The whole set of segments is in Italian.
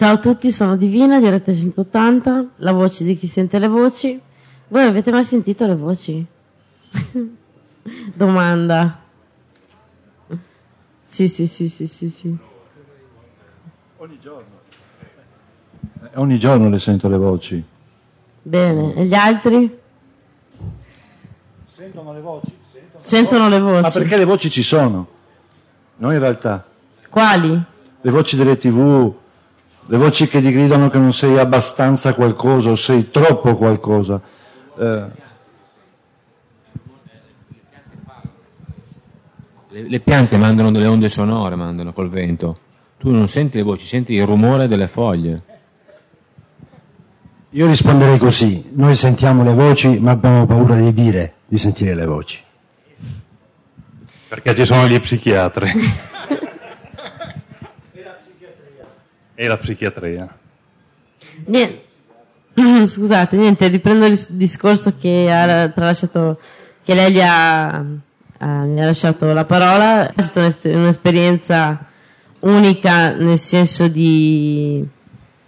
Ciao a tutti, sono Divina, diretta 180, la voce di chi sente le voci. Voi avete mai sentito le voci? Domanda. Sì, sì, sì, sì, sì, sì. Ogni giorno. Eh, ogni giorno le sento le voci. Bene, e gli altri? Sentono le voci? Sentono, Sentono le voci. Ma perché le voci ci sono? No, in realtà. Quali? Le voci delle tv, le voci che ti gridano che non sei abbastanza qualcosa o sei troppo qualcosa. Eh. Le, le, piante mandano delle onde sonore, mandano col vento. Tu non senti le voci, senti il rumore delle foglie. Io risponderei così, noi sentiamo le voci ma abbiamo paura di dire di sentire le voci. Perché ci sono gli psichiatri. e la psichiatria. Niente. Scusate, niente, riprendo il discorso che, ha tralasciato, che lei ha, ha, mi ha lasciato la parola. È stata un'esperienza unica nel senso di...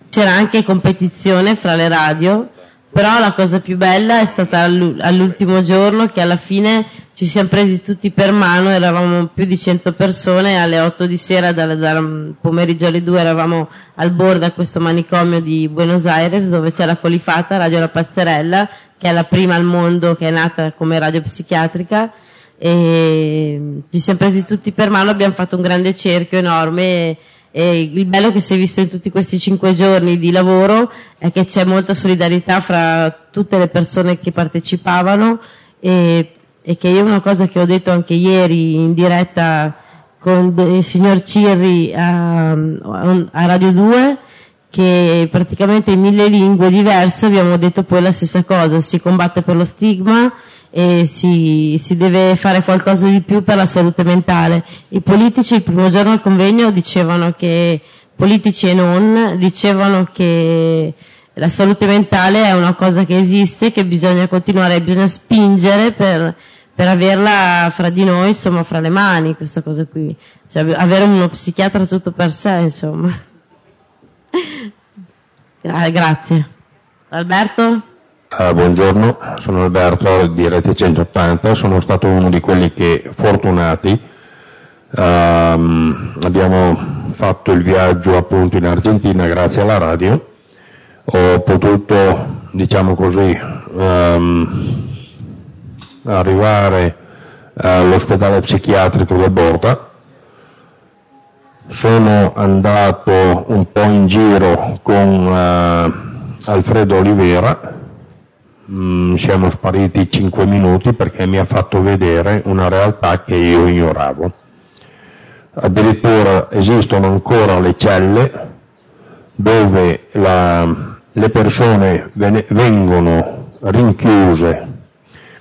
c'era anche competizione fra le radio, però la cosa più bella è stata all'ultimo giorno che alla fine ci siamo presi tutti per mano, eravamo più di 100 persone, alle 8 di sera, dal, dal pomeriggio alle 2 eravamo al bordo a questo manicomio di Buenos Aires dove c'è la Colifata, Radio La Passerella, che è la prima al mondo che è nata come radio psichiatrica. E ci siamo presi tutti per mano, abbiamo fatto un grande cerchio enorme e, il bello che si è visto in tutti questi cinque giorni di lavoro è che c'è molta solidarietà fra tutte le persone che partecipavano e e che io una cosa che ho detto anche ieri in diretta con il signor Cirri a, a Radio 2 che praticamente in mille lingue diverse abbiamo detto poi la stessa cosa, si combatte per lo stigma e si, si, deve fare qualcosa di più per la salute mentale. I politici il primo giorno del convegno dicevano che, politici e non, dicevano che la salute mentale è una cosa che esiste, che bisogna continuare, bisogna spingere per, per averla fra di noi, insomma, fra le mani, questa cosa qui. Cioè, avere uno psichiatra tutto per sé, insomma. Grazie. Alberto? Uh, buongiorno, sono Alberto di Rete 180, sono stato uno di quelli che fortunati uh, abbiamo fatto il viaggio appunto in Argentina grazie alla radio, ho potuto, diciamo così, um, arrivare all'ospedale psichiatrico del Borda. Sono andato un po' in giro con uh, Alfredo Olivera, mm, siamo spariti 5 minuti perché mi ha fatto vedere una realtà che io ignoravo. Addirittura esistono ancora le celle dove la, le persone vengono rinchiuse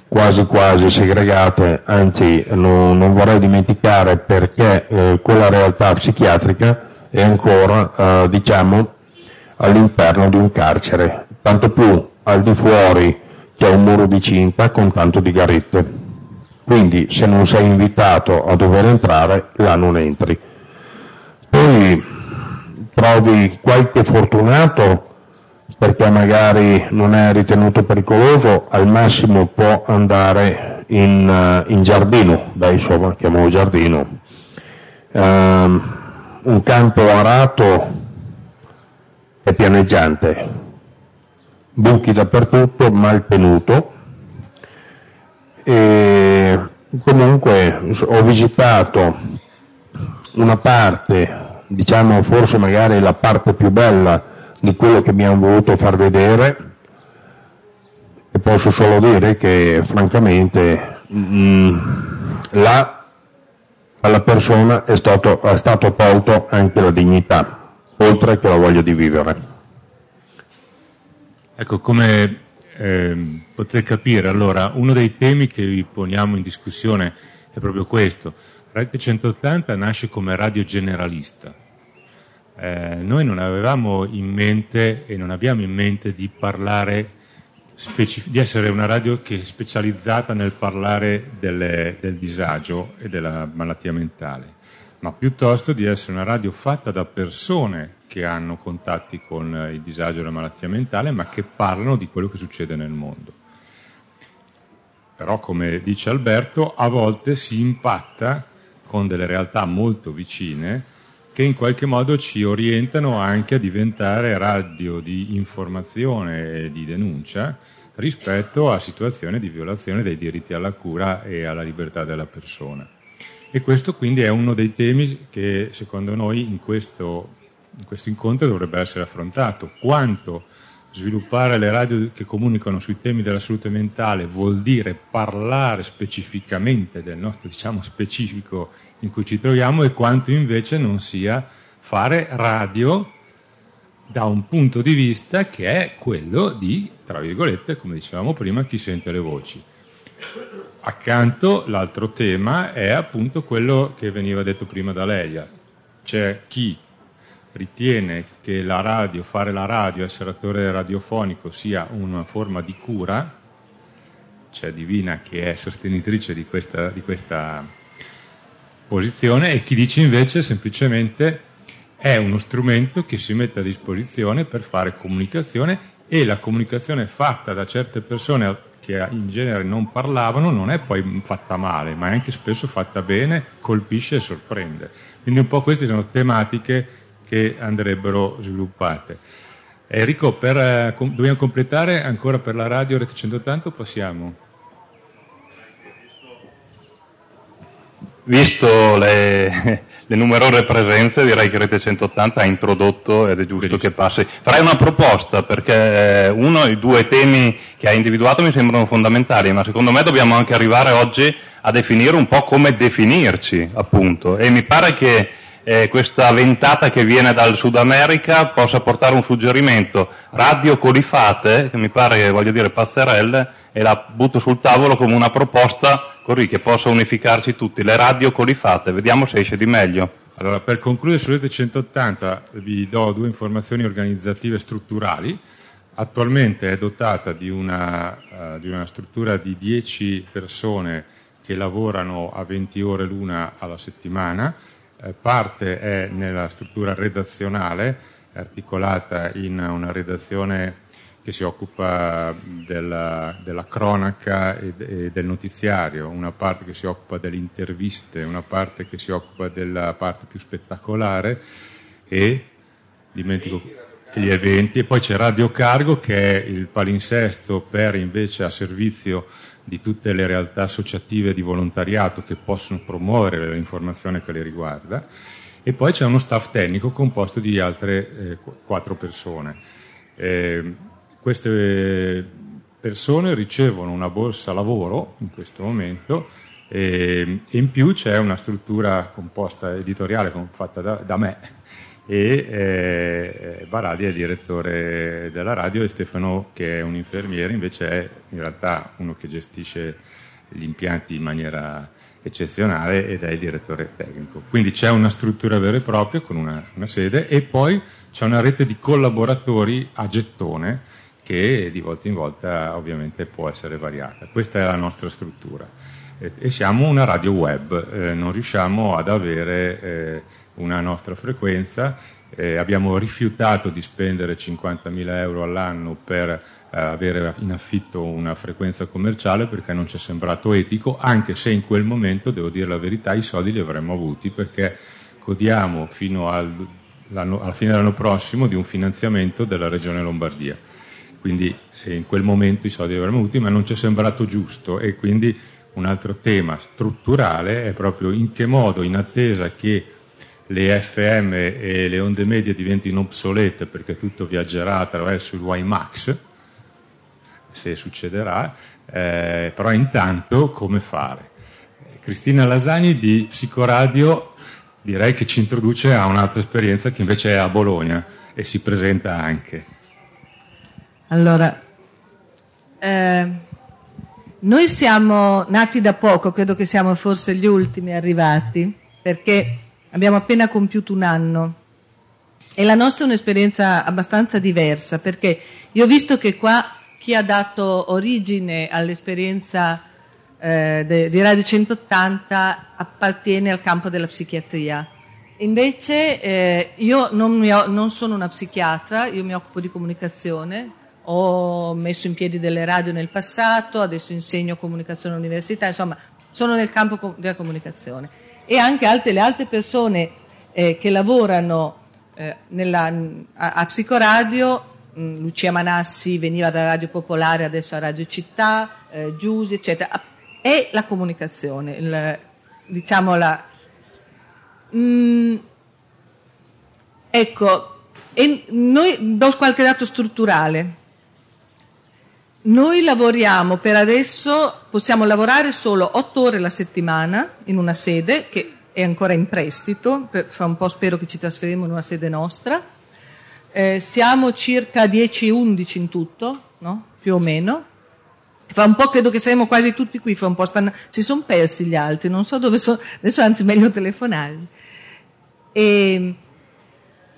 quasi quasi segregate, anzi non, non vorrei dimenticare perché eh, quella realtà psichiatrica è ancora eh, diciamo all'interno di un carcere, tanto più al di fuori c'è un muro di cinta con tanto di garette. Quindi se non sei invitato a dover entrare, là non entri. Poi trovi qualche fortunato perché magari non è ritenuto pericoloso, al massimo può andare in, uh, in giardino, dai insomma chiamiamo giardino. Uh, un campo arato e pianeggiante, buchi dappertutto, mal tenuto e comunque ho visitato una parte, diciamo forse magari la parte più bella di quello che mi hanno voluto far vedere e posso solo dire che francamente mh, mm, là alla persona è stato, è stato tolto anche la dignità, oltre che la voglia di vivere. Ecco, come eh, potete capire, allora, uno dei temi che vi poniamo in discussione è proprio questo. Radio 180 nasce come radio generalista, eh, noi non avevamo in mente e non abbiamo in mente di parlare, specif- di essere una radio che è specializzata nel parlare delle, del disagio e della malattia mentale. Ma piuttosto di essere una radio fatta da persone che hanno contatti con eh, il disagio e la malattia mentale, ma che parlano di quello che succede nel mondo. Però, come dice Alberto, a volte si impatta con delle realtà molto vicine che in qualche modo ci orientano anche a diventare radio di informazione e di denuncia rispetto a situazioni di violazione dei diritti alla cura e alla libertà della persona. E questo quindi è uno dei temi che secondo noi in questo, in questo incontro dovrebbe essere affrontato. Quanto sviluppare le radio che comunicano sui temi della salute mentale vuol dire parlare specificamente del nostro diciamo, specifico in cui ci troviamo e quanto invece non sia fare radio da un punto di vista che è quello di, tra virgolette, come dicevamo prima, chi sente le voci. Accanto l'altro tema è appunto quello che veniva detto prima da Leia. C'è chi ritiene che la radio, fare la radio, essere attore radiofonico sia una forma di cura, c'è Divina che è sostenitrice di questa, di questa posizione e chi dice invece semplicemente è uno strumento che si mette a disposizione per fare comunicazione e la comunicazione fatta da certe persone che in genere non parlavano non è poi fatta male, ma è anche spesso fatta bene, colpisce e sorprende. Quindi un po' queste sono tematiche che andrebbero sviluppate. Enrico, per, eh, dobbiamo completare ancora per la radio Rete 180 o passiamo? Visto le, le, numerose presenze, direi che Rete 180 ha introdotto ed è giusto Benissimo. che passi. Farei una proposta perché eh, uno, i due temi che ha individuato mi sembrano fondamentali, ma secondo me dobbiamo anche arrivare oggi a definire un po' come definirci, appunto. E mi pare che eh, questa ventata che viene dal Sud America possa portare un suggerimento. Radio Colifate, che mi pare, voglio dire, pazzerelle, e la butto sul tavolo come una proposta così che possa unificarci tutti. Le radio Colifate, vediamo se esce di meglio. Allora, per concludere su Rete 180 vi do due informazioni organizzative strutturali. Attualmente è dotata di una, uh, di una struttura di 10 persone che lavorano a 20 ore l'una alla settimana, eh, parte è nella struttura redazionale, articolata in una redazione che si occupa della, della cronaca e, e, del notiziario, una parte che si occupa delle interviste, una parte che si occupa della parte più spettacolare e dimentico gli eventi e poi c'è Radio Cargo che è il palinsesto per invece a servizio di tutte le realtà associative di volontariato che possono promuovere l'informazione che le riguarda e poi c'è uno staff tecnico composto di altre eh, quattro persone. Eh, queste persone ricevono una borsa lavoro in questo momento e, e in più c'è una struttura composta editoriale fatta da, da me e eh, Baraldi è direttore della radio e Stefano che è un infermiere invece è in realtà uno che gestisce gli impianti in maniera eccezionale ed è il direttore tecnico. Quindi c'è una struttura vera e propria con una, una sede e poi c'è una rete di collaboratori a gettone che di volta in volta ovviamente può essere variata. Questa è la nostra struttura e, siamo una radio web, eh, non riusciamo ad avere eh, una nostra frequenza. Eh, abbiamo rifiutato di spendere 50.000 euro all'anno per eh, avere in affitto una frequenza commerciale perché non ci è sembrato etico, anche se in quel momento, devo dire la verità, i soldi li avremmo avuti perché codiamo fino al, alla fine dell'anno prossimo di un finanziamento della Regione Lombardia. Quindi eh, in quel momento i soldi li avremmo avuti, ma non ci è sembrato giusto e quindi un altro tema strutturale è proprio in che modo, in attesa che le FM e le onde medie diventino obsolete perché tutto viaggerà attraverso il WiMAX, se succederà, eh, però intanto come fare? Cristina Lasagni di Psicoradio direi che ci introduce a un'altra esperienza che invece è a Bologna e si presenta anche. Allora, eh, noi siamo nati da poco, credo che siamo forse gli ultimi arrivati, perché Abbiamo appena compiuto un anno e la nostra è un'esperienza abbastanza diversa perché io ho visto che qua chi ha dato origine all'esperienza eh, de, di Radio 180 appartiene al campo della psichiatria. Invece eh, io non, ho, non, sono una psichiatra, io mi occupo di comunicazione, ho messo in piedi delle radio nel passato, adesso insegno comunicazione all'università, insomma sono nel campo della comunicazione. E anche altre, le altre persone eh, che lavorano eh, nella, a, a Psicoradio, mh, Lucia Manassi veniva da Radio Popolare, adesso a Radio Città, eh, Giusi, eccetera, è la comunicazione, il, diciamo la... Mh, ecco, noi do qualche dato strutturale. Noi lavoriamo per adesso, possiamo lavorare solo otto ore la settimana in una sede che è ancora in prestito, per, fra un po' spero che ci trasferiremo in una sede nostra. Eh, siamo circa 10-11 in tutto, no? più o meno. Fa un po' credo che saremo quasi tutti qui, stanno, si sono persi gli altri, non so dove sono, adesso anzi meglio telefonarli. E,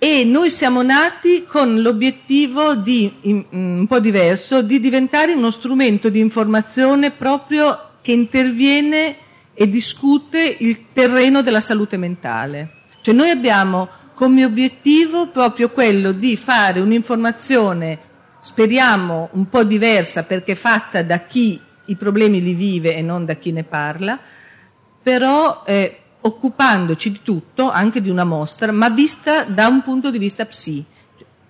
e noi siamo nati con l'obiettivo di, in, un po' diverso, di diventare uno strumento di informazione proprio che interviene e discute il terreno della salute mentale. Cioè noi abbiamo come obiettivo proprio quello di fare un'informazione, speriamo un po' diversa perché fatta da chi i problemi li vive e non da chi ne parla, però eh, occupandoci di tutto, anche di una mostra, ma vista da un punto di vista psi.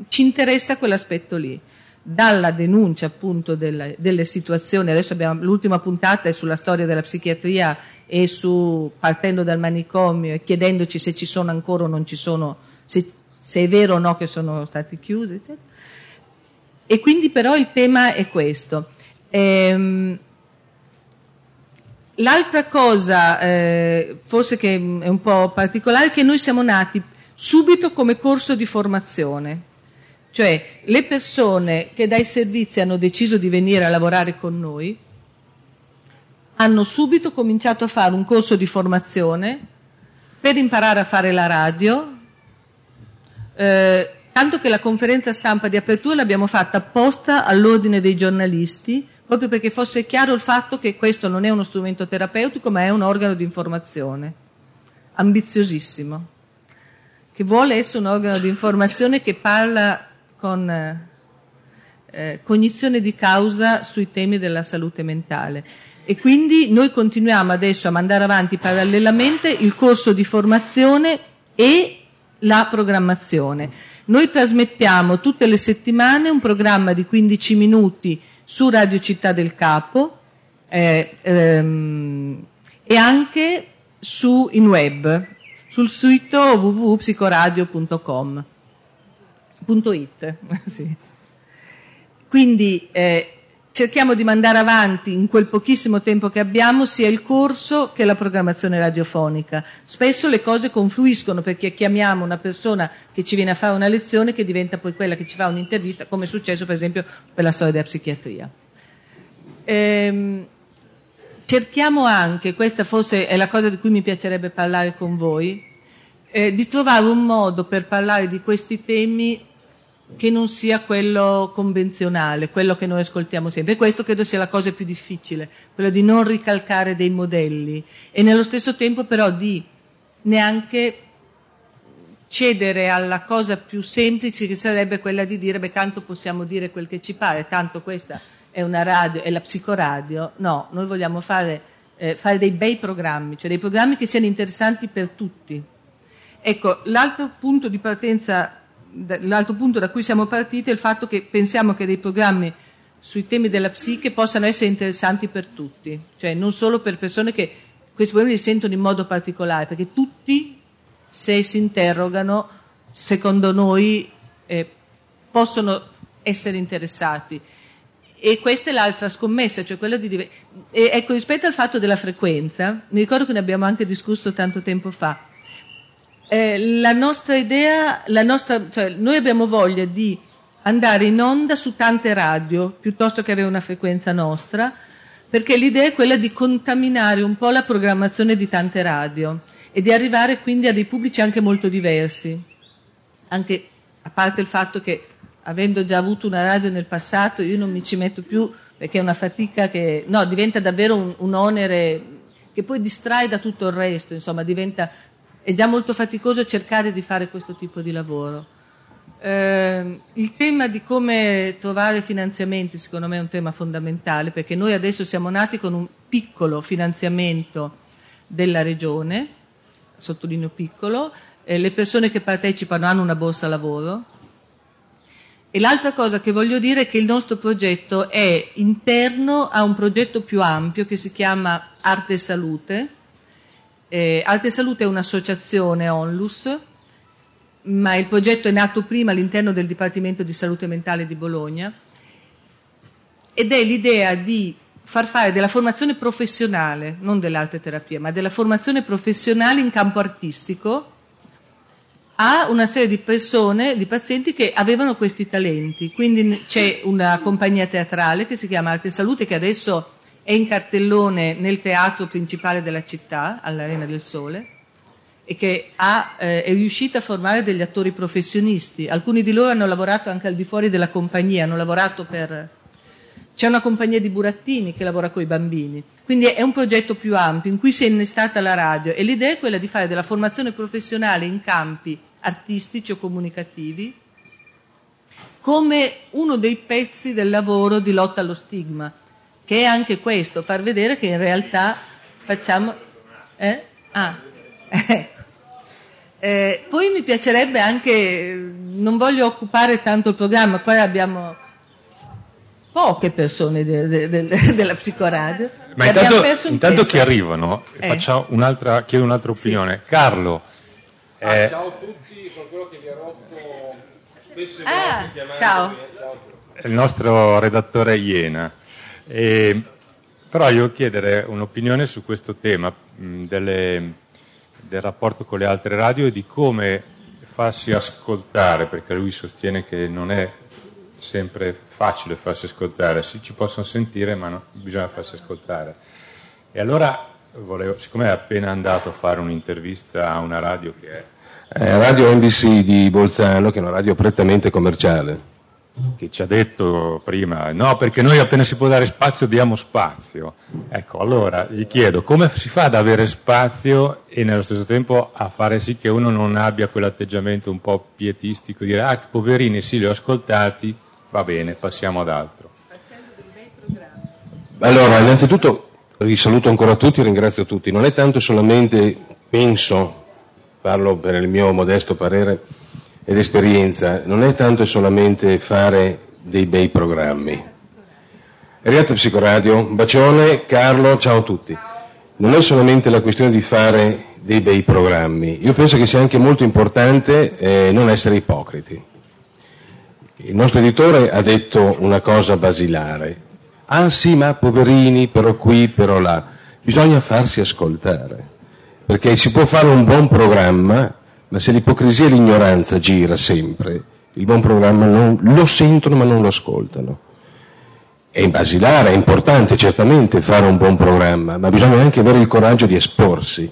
Ci interessa quell'aspetto lì dalla denuncia appunto delle, delle situazioni, adesso abbiamo, l'ultima puntata è sulla storia della psichiatria e su, partendo dal manicomio e chiedendoci se ci sono ancora o non ci sono, se, se è vero o no che sono stati chiusi, eccetera. E quindi però il tema è questo. Ehm, l'altra cosa, eh, forse che è un po' particolare, è che noi siamo nati subito come corso di formazione. Cioè le persone che dai servizi hanno deciso di venire a lavorare con noi hanno subito cominciato a fare un corso di formazione per imparare a fare la radio, eh, tanto che la conferenza stampa di apertura l'abbiamo fatta apposta all'ordine dei giornalisti, proprio perché fosse chiaro il fatto che questo non è uno strumento terapeutico, ma è un organo di informazione, ambiziosissimo, che vuole essere un organo di informazione che parla con eh, cognizione di causa sui temi della salute mentale. E quindi noi continuiamo adesso a mandare avanti parallelamente il corso di formazione e la programmazione. Noi trasmettiamo tutte le settimane un programma di 15 minuti su Radio Città del Capo eh, ehm, e anche su, in web, sul sito www.psicoradio.com. .it. sì. Quindi eh, cerchiamo di mandare avanti in quel pochissimo tempo che abbiamo sia il corso che la programmazione radiofonica. Spesso le cose confluiscono perché chiamiamo una persona che ci viene a fare una lezione che diventa poi quella che ci fa un'intervista, come è successo per esempio per la storia della psichiatria. Ehm, cerchiamo anche, questa forse è la cosa di cui mi piacerebbe parlare con voi, eh, di trovare un modo per parlare di questi temi che non sia quello convenzionale, quello che noi ascoltiamo sempre. E questo credo sia la cosa più difficile, quello di non ricalcare dei modelli e nello stesso tempo però di neanche cedere alla cosa più semplice che sarebbe quella di dire beh tanto possiamo dire quel che ci pare, tanto questa è una radio, è la psicoradio. No, noi vogliamo fare, eh, fare dei bei programmi, cioè dei programmi che siano interessanti per tutti. Ecco, l'altro punto di partenza l'altro punto da cui siamo partiti è il fatto che pensiamo che dei programmi sui temi della psiche possano essere interessanti per tutti, cioè non solo per persone che questi problemi li sentono in modo particolare, perché tutti, se si interrogano, secondo noi eh, possono essere interessati. E questa è l'altra scommessa, cioè quella di... Div- e ecco, rispetto al fatto della frequenza, mi ricordo che ne abbiamo anche discusso tanto tempo fa, eh, la nostra idea, la nostra, cioè, noi abbiamo voglia di andare in onda su tante radio piuttosto che avere una frequenza nostra, perché l'idea è quella di contaminare un po' la programmazione di tante radio e di arrivare quindi a dei pubblici anche molto diversi. Anche a parte il fatto che avendo già avuto una radio nel passato, io non mi ci metto più perché è una fatica che no, diventa davvero un, un onere che poi distrae da tutto il resto, insomma, diventa, è già molto faticoso cercare di fare questo tipo di lavoro. Eh, il tema di come trovare finanziamenti secondo me è un tema fondamentale perché noi adesso siamo nati con un piccolo finanziamento della regione, sottolineo piccolo, eh, le persone che partecipano hanno una borsa lavoro, e l'altra cosa che voglio dire è che il nostro progetto è interno a un progetto più ampio che si chiama Arte e Salute. Eh, Arte Salute è un'associazione onlus, ma il progetto è nato prima all'interno del Dipartimento di Salute Mentale di Bologna ed è l'idea di far fare della formazione professionale, non dell'arte terapia, ma della formazione professionale in campo artistico a una serie di persone, di pazienti che avevano questi talenti. Quindi c'è una compagnia teatrale che si chiama Arte Salute che adesso è in cartellone nel teatro principale della città, all'Arena del Sole, e che ha, eh, è riuscita a formare degli attori professionisti. Alcuni di loro hanno lavorato anche al di fuori della compagnia, hanno lavorato per... C'è una compagnia di burattini che lavora con i bambini. Quindi è un progetto più ampio in cui si è innestata la radio e l'idea è quella di fare della formazione professionale in campi artistici o comunicativi come uno dei pezzi del lavoro di lotta allo stigma, che è anche questo, far vedere che in realtà facciamo... Eh? Ah, ecco. Eh, poi mi piacerebbe anche, non voglio occupare tanto il programma, qua abbiamo poche persone de, de, de, della psicoradio. Ma intanto, intanto che arrivano, eh. un'altra, chiedo un'altra opinione. Sì. Carlo. Eh, ah, ciao a tutti sono quello che vi ha rotto spesso e ah, ciao. Il nostro redattore Iena. E, però io chiedere un'opinione su questo tema mh, delle, del rapporto con le altre radio e di come farsi ascoltare, perché lui sostiene che non è sempre facile farsi ascoltare, sì, ci possono sentire ma no, bisogna farsi ascoltare. E allora, volevo, siccome è appena andato a fare un'intervista a una radio che è eh, radio NBC di Bolzano, che è una radio prettamente commerciale. Che ci ha detto prima, no, perché noi appena si può dare spazio diamo spazio. Ecco, allora gli chiedo come si fa ad avere spazio e nello stesso tempo a fare sì che uno non abbia quell'atteggiamento un po' pietistico, dire ah, poverini, sì, li ho ascoltati, va bene, passiamo ad altro. Allora, innanzitutto vi saluto ancora tutti, ringrazio tutti. Non è tanto solamente, penso, parlo per il mio modesto parere ed esperienza, non è tanto e solamente fare dei bei programmi. Riata Psicoradio, bacione, Carlo, ciao a tutti. Non è solamente la questione di fare dei bei programmi, io penso che sia anche molto importante eh, non essere ipocriti. Il nostro editore ha detto una cosa basilare. Ah sì, ma poverini, però qui, però là. Bisogna farsi ascoltare perché si può fare un buon programma, ma se l'ipocrisia e l'ignoranza gira sempre, il buon programma non, lo sentono ma non lo ascoltano. È basilare, è importante certamente fare un buon programma, ma bisogna anche avere il coraggio di esporsi,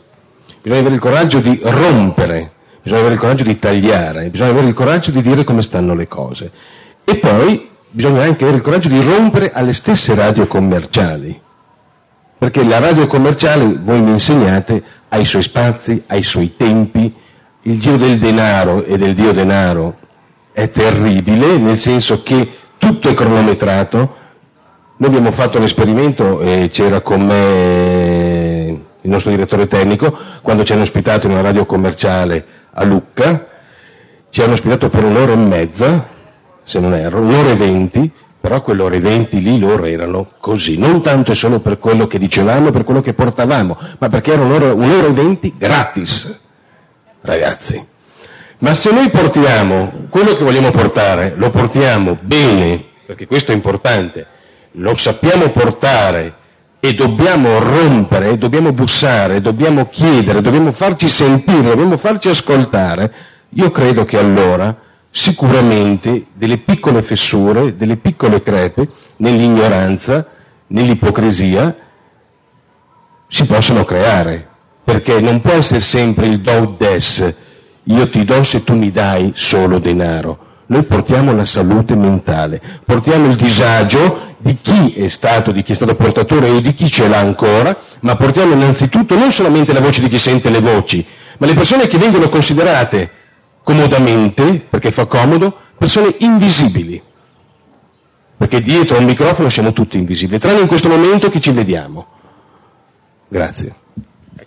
bisogna avere il coraggio di rompere, bisogna avere il coraggio di tagliare, bisogna avere il coraggio di dire come stanno le cose. E poi bisogna anche avere il coraggio di rompere alle stesse radio commerciali perché la radio commerciale, voi mi insegnate, ha i suoi spazi, ha i suoi tempi, il giro del denaro e del dio denaro è terribile, nel senso che tutto è cronometrato. Noi abbiamo fatto l'esperimento e c'era con me il nostro direttore tecnico, quando ci hanno ospitato in una radio commerciale a Lucca, ci hanno ospitato per un'ora e mezza, se non erro, un'ora e venti, però quell'ora e venti lì loro erano così, non tanto e solo per quello che dicevamo, per quello che portavamo, ma perché era un'ora, un'ora e venti gratis, ragazzi. Ma se noi portiamo quello che vogliamo portare, lo portiamo bene, perché questo è importante, lo sappiamo portare e dobbiamo rompere, dobbiamo bussare, dobbiamo chiedere, dobbiamo farci sentire, dobbiamo farci ascoltare, io credo che allora sicuramente delle piccole fessure, delle piccole crepe nell'ignoranza, nell'ipocrisia si possono creare, perché non può essere sempre il do des, io ti do se tu mi dai solo denaro. Noi portiamo la salute mentale, portiamo il disagio di chi è stato, di chi è stato portatore e di chi ce l'ha ancora, ma portiamo innanzitutto non solamente la voce di chi sente le voci, ma le persone che vengono considerate comodamente, perché fa comodo, persone invisibili. Perché dietro al microfono siamo tutti invisibili, tranne in questo momento che ci vediamo. Grazie.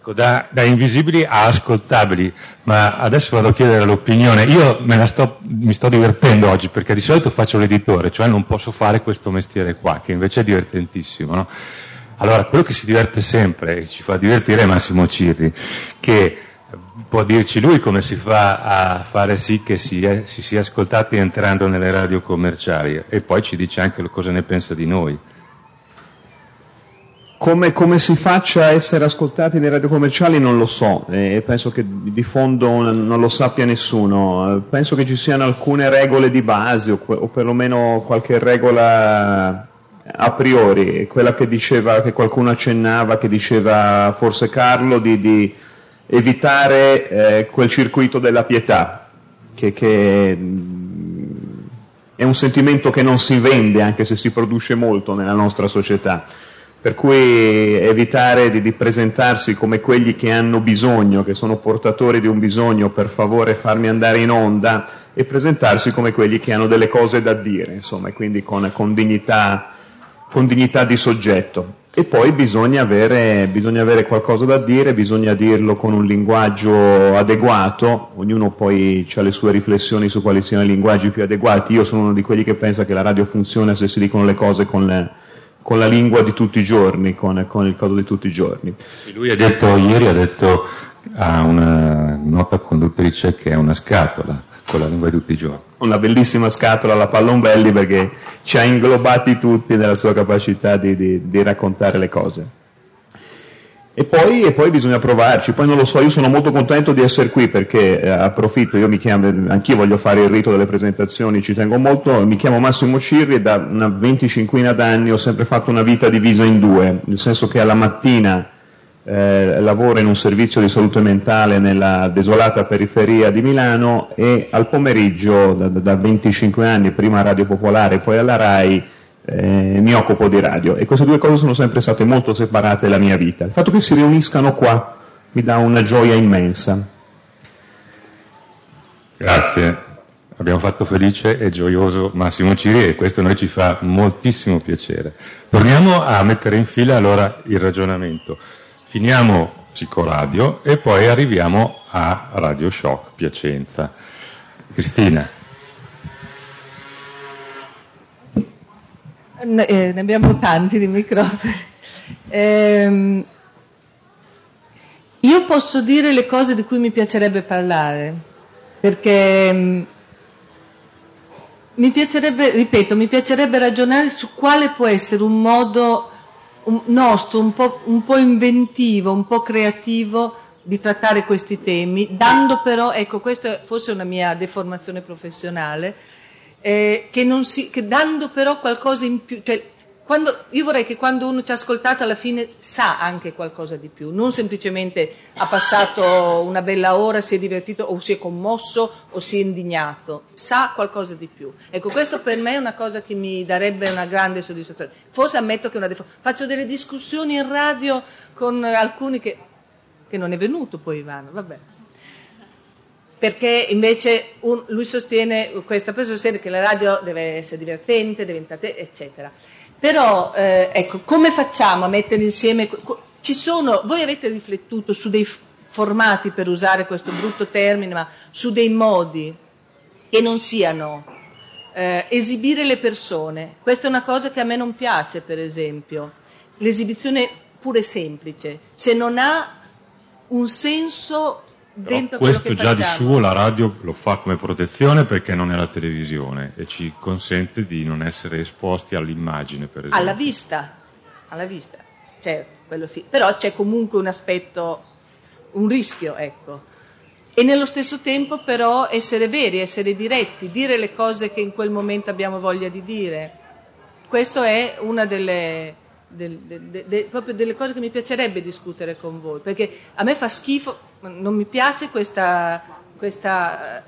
Ecco, da, da, invisibili a ascoltabili, ma adesso vado a chiedere l'opinione. Io sto, mi sto divertendo oggi perché di solito faccio l'editore, cioè non posso fare questo mestiere qua, che invece è divertentissimo. No? Allora, quello che si diverte sempre e ci fa divertire è Massimo Cirri, che può dirci lui come si fa a fare sì che si, è, si sia ascoltati entrando nelle radio commerciali e poi ci dice anche cosa ne pensa di noi. Come, come, si faccia a essere ascoltati nei radio commerciali non lo so e penso che di fondo non lo sappia nessuno. Penso che ci siano alcune regole di base o, o perlomeno qualche regola a priori, quella che diceva, che qualcuno accennava, che diceva forse Carlo, di, di evitare eh, quel circuito della pietà, che, che è un sentimento che non si vende anche se si produce molto nella nostra società per cui evitare di, di, presentarsi come quelli che hanno bisogno, che sono portatori di un bisogno, per favore farmi andare in onda, e presentarsi come quelli che hanno delle cose da dire, insomma, e quindi con, con, dignità, con dignità, di soggetto. E poi bisogna avere, bisogna avere qualcosa da dire, bisogna dirlo con un linguaggio adeguato, ognuno poi ha le sue riflessioni su quali siano i linguaggi più adeguati, io sono uno di quelli che pensa che la radio funziona se si dicono le cose con le con la lingua di tutti i giorni, con, con il codo di tutti i giorni. Lui ha detto, ieri ha detto a una nota conduttrice che è una scatola con la lingua di tutti i giorni. Una bellissima scatola alla Pallonbelli perché ci ha inglobati tutti nella sua capacità di, di, di raccontare le cose. E poi, e poi, bisogna provarci, poi non lo so, io sono molto contento di essere qui perché eh, approfitto, io mi chiamo, anch'io voglio fare il rito delle presentazioni, ci tengo molto, mi chiamo Massimo Cirri e da una venticinquina d'anni ho sempre fatto una vita divisa in due, nel senso che alla mattina eh, lavoro in un servizio di salute mentale nella desolata periferia di Milano e al pomeriggio da, da 25 anni, prima a Radio Popolare, poi alla RAI, eh, mi occupo di radio e queste due cose sono sempre state molto separate nella mia vita. Il fatto che si riuniscano qua mi dà una gioia immensa. Grazie. Abbiamo fatto felice e gioioso Massimo Ciri e questo noi ci fa moltissimo piacere. Torniamo a mettere in fila allora il ragionamento. Finiamo Psicoradio e poi arriviamo a Radio Shock Piacenza. Cristina. Eh, ne abbiamo tanti di microfoni. Eh, io posso dire le cose di cui mi piacerebbe parlare, perché mm, mi piacerebbe, ripeto, mi piacerebbe ragionare su quale può essere un modo un, nostro, un po', un po' inventivo, un po' creativo di trattare questi temi, dando però, ecco, questa è forse una mia deformazione professionale, eh, che, si, che, dando però qualcosa in più, cioè, quando, io vorrei che quando uno ci ha ascoltato alla fine sa anche qualcosa di più, non semplicemente ha passato una bella ora, si è divertito o si è commosso o si è indignato, sa qualcosa di più. Ecco, questo per me è una cosa che mi darebbe una grande soddisfazione. Forse ammetto che una defo- faccio delle discussioni in radio con alcuni che, che non è venuto poi Ivano, vabbè perché invece un, lui sostiene, questa persona sostiene che la radio deve essere divertente, deve entrare, eccetera. Però, eh, ecco, come facciamo a mettere insieme... Sono, voi avete riflettuto su dei formati, per usare questo brutto termine, ma su dei modi che non siano eh, esibire le persone. Questa è una cosa che a me non piace, per esempio. L'esibizione pure semplice, se non ha un senso Dentro questo già di suo la radio lo fa come protezione perché non è la televisione e ci consente di non essere esposti all'immagine, per esempio. Alla vista, alla vista, certo, quello sì. Però c'è comunque un aspetto, un rischio, ecco. E nello stesso tempo però essere veri, essere diretti, dire le cose che in quel momento abbiamo voglia di dire. Questo è una delle, del, de, de, proprio delle cose che mi piacerebbe discutere con voi, perché a me fa schifo, non mi piace questa, questa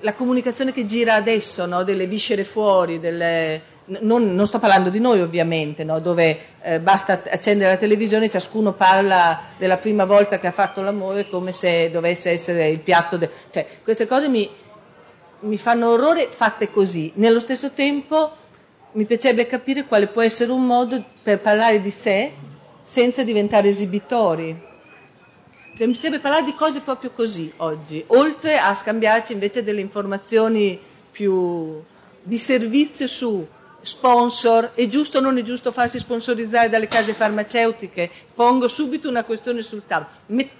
la comunicazione che gira adesso, no? delle viscere fuori, delle, non, non, sto parlando di noi ovviamente, no? dove eh, basta accendere la televisione e ciascuno parla della prima volta che ha fatto l'amore come se dovesse essere il piatto. De- cioè, queste cose mi, mi fanno orrore fatte così. Nello stesso tempo mi piacerebbe capire quale può essere un modo per parlare di sé senza diventare esibitori. Cioè, mi piacerebbe parlare di cose proprio così oggi, oltre a scambiarci invece delle informazioni più di servizio su sponsor, è giusto o non è giusto farsi sponsorizzare dalle case farmaceutiche? Pongo subito una questione sul tavolo.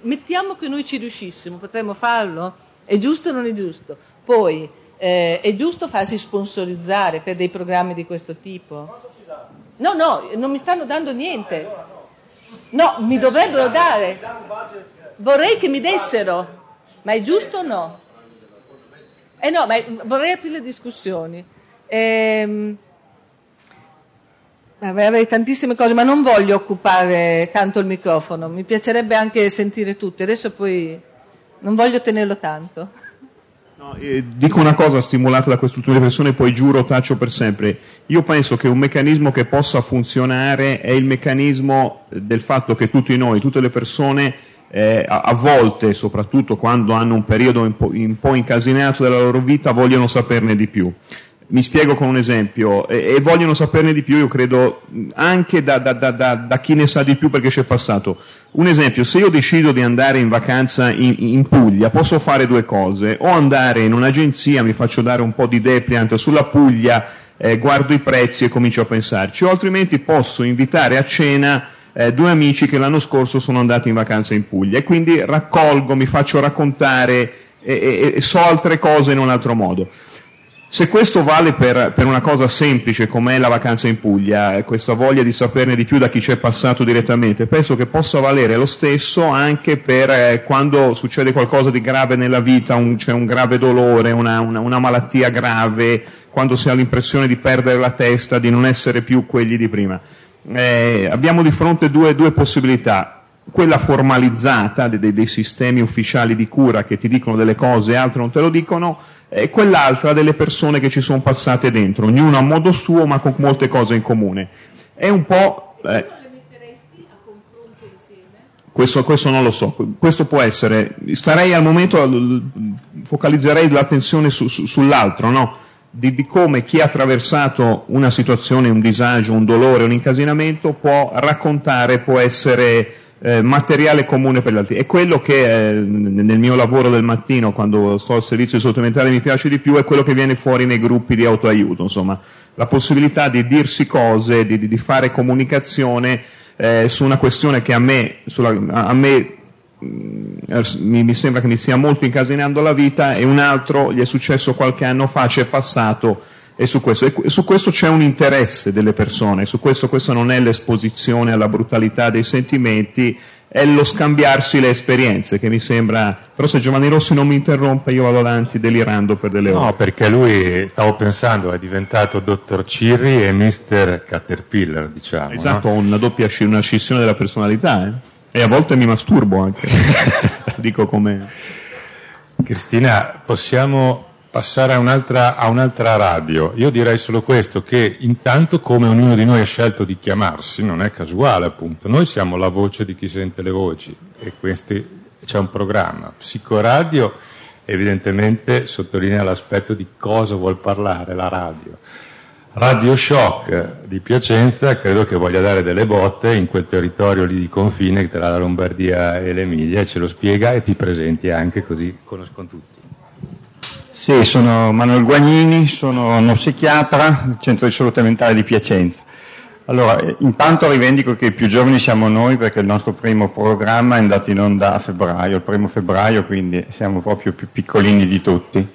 Mettiamo che noi ci riuscissimo, potremmo farlo? È giusto o non è giusto? Poi, eh, è giusto farsi sponsorizzare per dei programmi di questo tipo? No, no, non mi stanno dando niente. No, mi dovrebbero dare. Vorrei che mi dessero, ma è giusto o no? Eh no, ma vorrei aprire discussioni. Ehm, avrei tantissime cose, ma non voglio occupare tanto il microfono. Mi piacerebbe anche sentire tutti. Adesso poi non voglio tenerlo tanto. No, eh, dico una cosa stimolata da quest'ultima riflessione, poi giuro, taccio per sempre. Io penso che un meccanismo che possa funzionare è il meccanismo del fatto che tutti noi, tutte le persone, eh, a, a, volte, soprattutto quando hanno un periodo un po', un po' incasinato della loro vita, vogliono saperne di più. Mi spiego con un esempio, e, e vogliono saperne di più, io credo, anche da, da, da, da, chi ne sa di più perché c'è passato. Un esempio, se io decido di andare in vacanza in, in, Puglia, posso fare due cose, o andare in un'agenzia, mi faccio dare un po' di depliant sulla Puglia, eh, guardo i prezzi e comincio a pensarci, o altrimenti posso invitare a cena eh, due amici che l'anno scorso sono andati in vacanza in Puglia e quindi raccolgo, mi faccio raccontare e, e, e so altre cose in un altro modo. Se questo vale per, per, una cosa semplice come è la vacanza in Puglia, eh, questa voglia di saperne di più da chi ci è passato direttamente, penso che possa valere lo stesso anche per eh, quando succede qualcosa di grave nella vita, un, c'è un grave dolore, una, una, una, malattia grave, quando si ha l'impressione di perdere la testa, di non essere più quelli di prima. Eh, abbiamo di fronte due, due possibilità quella formalizzata dei, dei, sistemi ufficiali di cura che ti dicono delle cose e altri non te lo dicono, e quell'altra delle persone che ci sono passate dentro, ognuno a modo suo ma con molte cose in comune. È un po'... Eh, questo, questo, non lo so, questo può essere, starei al momento, focalizzerei l'attenzione su, su, sull'altro, no? di, di, come chi ha attraversato una situazione, un disagio, un dolore, un incasinamento può raccontare, può essere eh, materiale comune per gli altri. È quello che eh, nel mio lavoro del mattino, quando sto al servizio di supplementare, mi piace di più, è quello che viene fuori nei gruppi di autoaiuto, insomma, la possibilità di dirsi cose, di, di fare comunicazione eh, su una questione che a me, sulla, a me mm, mi, mi, sembra che mi stia molto incasinando la vita e un altro gli è successo qualche anno fa, ci è passato e su questo, e su questo c'è un interesse delle persone, su questo, questo non è l'esposizione alla brutalità dei sentimenti, è lo scambiarsi le esperienze che mi sembra, però se Giovanni Rossi non mi interrompe io vado avanti delirando per delle ore. No, perché lui, stavo pensando, è diventato Dottor Cirri e Mr. Caterpillar, diciamo. Esatto, no? una doppia una scissione della personalità, eh? e a volte mi masturbo anche, dico come... Cristina, possiamo passare a un'altra, a un'altra, radio. Io direi solo questo, che intanto come ognuno di noi ha scelto di chiamarsi, non è casuale appunto, noi siamo la voce di chi sente le voci e questi, c'è un programma. Psicoradio evidentemente sottolinea l'aspetto di cosa vuol parlare la radio. Radio Shock di Piacenza credo che voglia dare delle botte in quel territorio lì di confine tra la Lombardia e l'Emilia, ce lo spiega e ti presenti anche così conoscono tutti. Sì, sono Manuel Guagnini, sono uno psichiatra del Centro di Salute Mentale di Piacenza. Allora, intanto rivendico che i più giovani siamo noi perché il nostro primo programma è andato in onda a febbraio, il primo febbraio, quindi siamo proprio più piccolini di tutti.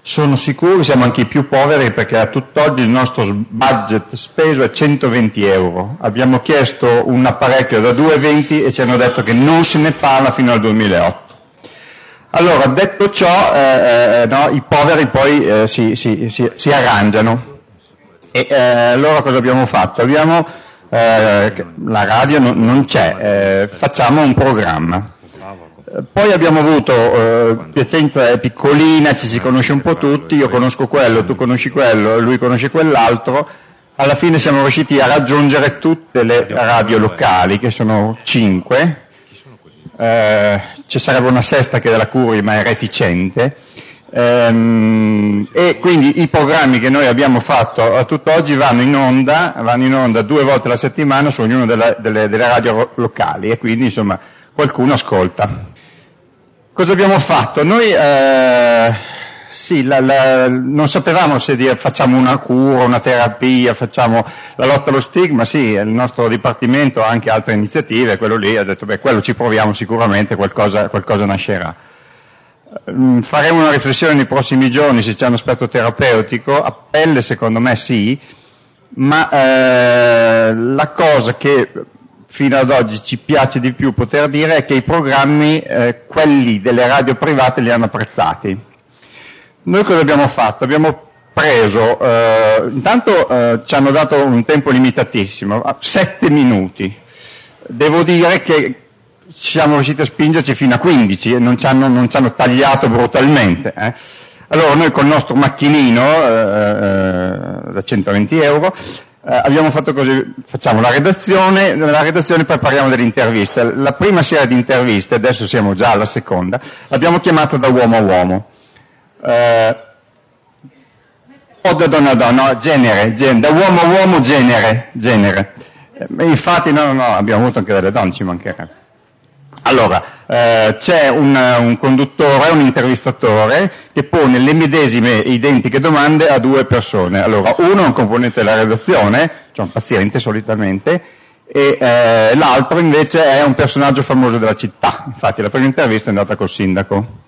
Sono sicuro che siamo anche i più poveri perché a tutt'oggi il nostro budget speso è 120 euro. Abbiamo chiesto un apparecchio da 2,20 e ci hanno detto che non se ne parla fino al 2008. Allora, detto ciò, eh, eh, no, i poveri poi eh, si, si, si, si, arrangiano. E eh, allora cosa abbiamo fatto? Abbiamo, eh, la radio non, non c'è, eh, facciamo un programma. Poi abbiamo avuto, Piacenza è piccolina, ci si conosce un po' tutti, io conosco quello, tu conosci quello, lui conosce quell'altro, alla fine siamo riusciti a raggiungere tutte le radio locali, che sono cinque. Eh, ci sarebbe una sesta che della Curi, ma è reticente. Ehm, e quindi i programmi che noi abbiamo fatto a tutt'oggi vanno in onda, vanno in onda due volte alla settimana su ognuna delle, delle, delle radio locali e quindi insomma qualcuno ascolta. Cosa abbiamo fatto? Noi eh, sì, la, la, non sapevamo se dire, facciamo una cura, una terapia, facciamo la lotta allo stigma, sì, il nostro dipartimento ha anche altre iniziative, quello lì ha detto, beh, quello ci proviamo sicuramente, qualcosa, qualcosa nascerà. Mm, faremo una riflessione nei prossimi giorni se c'è un aspetto terapeutico, a pelle secondo me sì, ma eh, la cosa che fino ad oggi ci piace di più poter dire è che i programmi, eh, quelli delle radio private, li hanno apprezzati. Noi cosa abbiamo fatto? Abbiamo preso, eh, intanto eh, ci hanno dato un tempo limitatissimo, sette minuti. Devo dire che siamo riusciti a spingerci fino a 15 e non ci hanno, non ci hanno tagliato brutalmente. Eh. Allora noi col nostro macchinino eh, eh da 120 euro eh, abbiamo fatto così, facciamo la redazione, nella redazione poi parliamo delle interviste. La prima serie di interviste, adesso siamo già alla seconda, l'abbiamo chiamata da uomo a uomo. Eh, o da donna a donna, no, genere, genere, da uomo a uomo genere, genere. Eh, infatti no, no, abbiamo avuto anche delle donne, ci mancherebbe. Allora, eh, c'è un, un, conduttore, un intervistatore che pone le medesime identiche domande a due persone. Allora, uno è un componente della redazione, cioè un paziente solitamente, e eh, l'altro invece è un personaggio famoso della città. Infatti la prima intervista è andata col sindaco.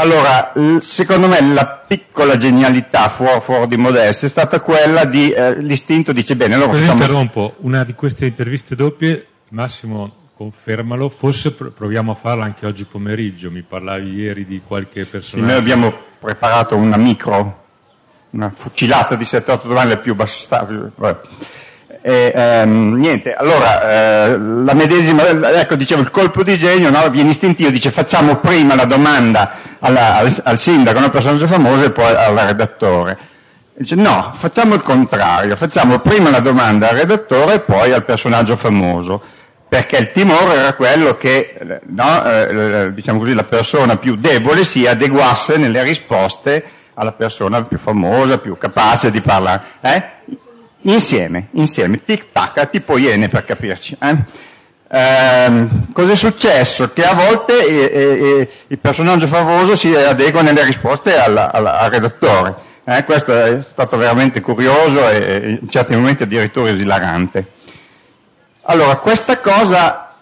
Allora, secondo me la piccola genialità fuori, fuori di modestia è stata quella di eh, l'istinto dice bene, allora facciamo... interrompo, una di queste interviste doppie, Massimo confermalo, forse proviamo a farla anche oggi pomeriggio, mi parlavi ieri di qualche personaggio. Sì, noi abbiamo preparato una micro, una fucilata di 7-8 domande più bastate. E, ehm, niente, allora, eh, la medesima, ecco, dicevo, il colpo di genio no, viene istintivo, dice facciamo prima la domanda alla, al, al, sindaco, una personaggio famoso, e poi al redattore. Dice no, facciamo il contrario, facciamo prima la domanda al redattore e poi al personaggio famoso perché il timore era quello che no, eh, diciamo così, la persona più debole si adeguasse nelle risposte alla persona più famosa, più capace di parlare. Eh? Insieme, insieme, tic tac, tipo iene per capirci. Eh? Eh, cos'è successo? Che a volte eh, eh, il personaggio famoso si adegua nelle risposte alla, alla, al redattore. Eh, questo è stato veramente curioso e in certi momenti addirittura esilarante. Allora, questa cosa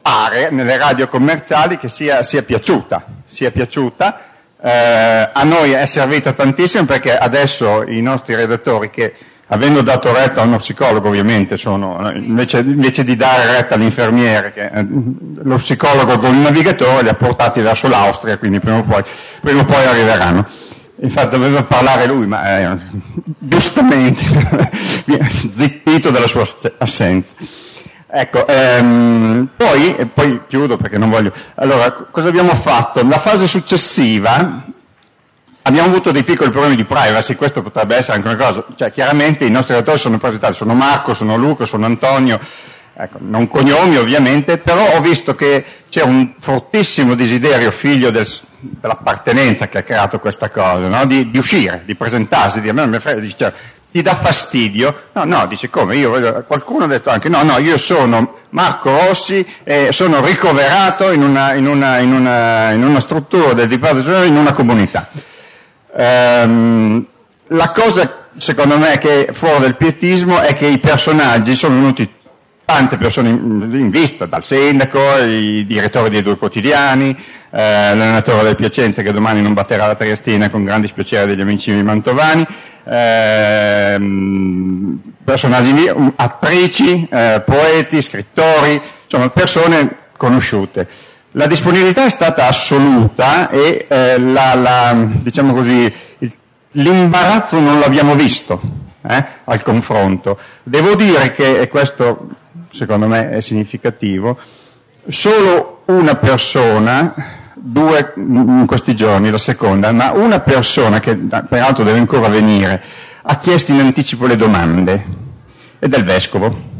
pare nelle radio commerciali che sia, sia piaciuta, sia piaciuta. Eh, a noi è servita tantissimo perché adesso i nostri redattori che avendo dato retta a uno psicologo ovviamente sono, invece, invece di dare retta all'infermiere, che, eh, lo psicologo con il navigatore li ha portati verso l'Austria, quindi prima o poi, prima o poi arriveranno. Infatti doveva parlare lui, ma eh, giustamente zittito dalla sua assenza. Ecco, ehm, poi, poi chiudo perché non voglio. Allora, cosa abbiamo fatto? La fase successiva abbiamo avuto dei piccoli problemi di privacy, questo potrebbe essere anche una cosa. Cioè, chiaramente i nostri autori sono presentati, sono Marco, sono Luca, sono Antonio, ecco, non cognomi ovviamente, però ho visto che c'è un fortissimo desiderio, figlio del, dell'appartenenza che ha creato questa cosa, no? di, di, uscire, di presentarsi, di a me frega, di, cioè, ti dà fastidio? No, no, dice come? Io, qualcuno ha detto anche no, no, io sono Marco Rossi e sono ricoverato in una, in una, in una, in una struttura del Dipartimento in una comunità. Ehm, la cosa, secondo me, che è fuori del pietismo è che i personaggi sono venuti tante persone in, in vista, dal sindaco, i direttori dei due quotidiani, eh, l'allenatore del Piacenza che domani non batterà la Triestina con grande dispiacere degli amici mantovani, ehm, personaggi, attrici, eh, poeti, scrittori, insomma persone conosciute. La disponibilità è stata assoluta e eh, la, la, diciamo così, il, l'imbarazzo non l'abbiamo visto eh, al confronto. Devo dire che, e questo secondo me è significativo, solo una persona due in questi giorni, la seconda, ma una persona che peraltro deve ancora venire ha chiesto in anticipo le domande, è del vescovo,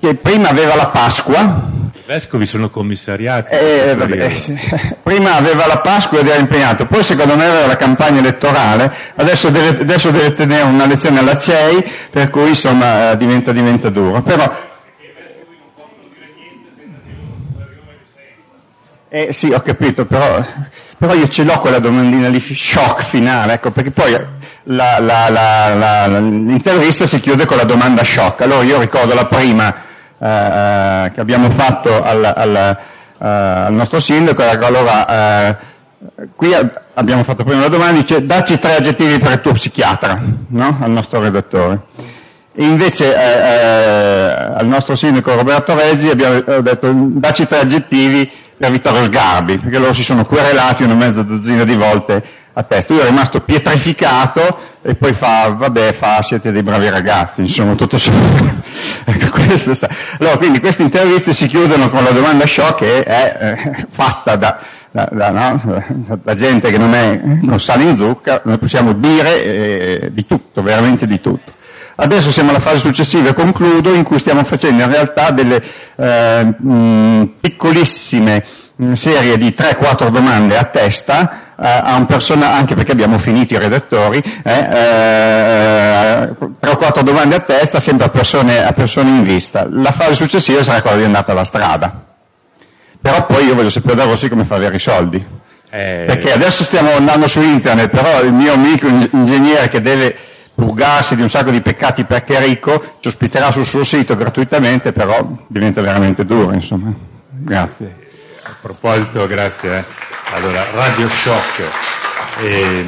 che prima aveva la Pasqua. I vescovi sono commissariati. Eh, vabbè, eh. Prima aveva la Pasqua ed era impegnato, poi secondo me aveva la campagna elettorale, adesso deve, adesso deve tenere una lezione alla CEI, per cui insomma diventa, diventa duro. Però, Eh, sì, ho capito, però, però, io ce l'ho quella domandina di shock finale, ecco, perché poi la, la, la, l'intervista si chiude con la domanda shock. Allora io ricordo la prima eh, eh che abbiamo fatto al, al, eh, al nostro sindaco, allora eh, qui abbiamo fatto prima la domanda, dice dacci tre aggettivi per il tuo psichiatra, no? al nostro redattore. E invece eh, al nostro sindaco Roberto Reggi abbiamo detto dacci tre aggettivi per Vittorio Sgarbi, perché loro si sono querelati una mezza dozzina di volte a testa. Io ero rimasto pietrificato e poi fa, vabbè, fa, siete dei bravi ragazzi, insomma, tutto ecco, sta... Allora, quindi queste interviste si chiudono con la domanda shock che è eh, fatta da, da, da, no? da, gente che non, è, non sale in zucca, noi possiamo dire eh, di tutto, veramente di tutto. Adesso siamo alla fase successiva e concludo in cui stiamo facendo in realtà delle eh, mh, piccolissime mh, serie di 3-4 domande a testa eh, a un persona, anche perché abbiamo finito i redattori, eh, eh, 3 o 4 domande a testa sempre a persone, a persone in vista. La fase successiva sarà quella di andare alla strada. Però poi io voglio sapere da Rossi come fa avere i soldi. Eh... Perché adesso stiamo andando su internet, però il mio amico ingegnere che deve purgarsi di un sacco di peccati perché è ricco, ci ospiterà sul suo sito gratuitamente, però diventa veramente duro, insomma. Grazie. A proposito, grazie. Eh. Allora, Radio Shock. Eh,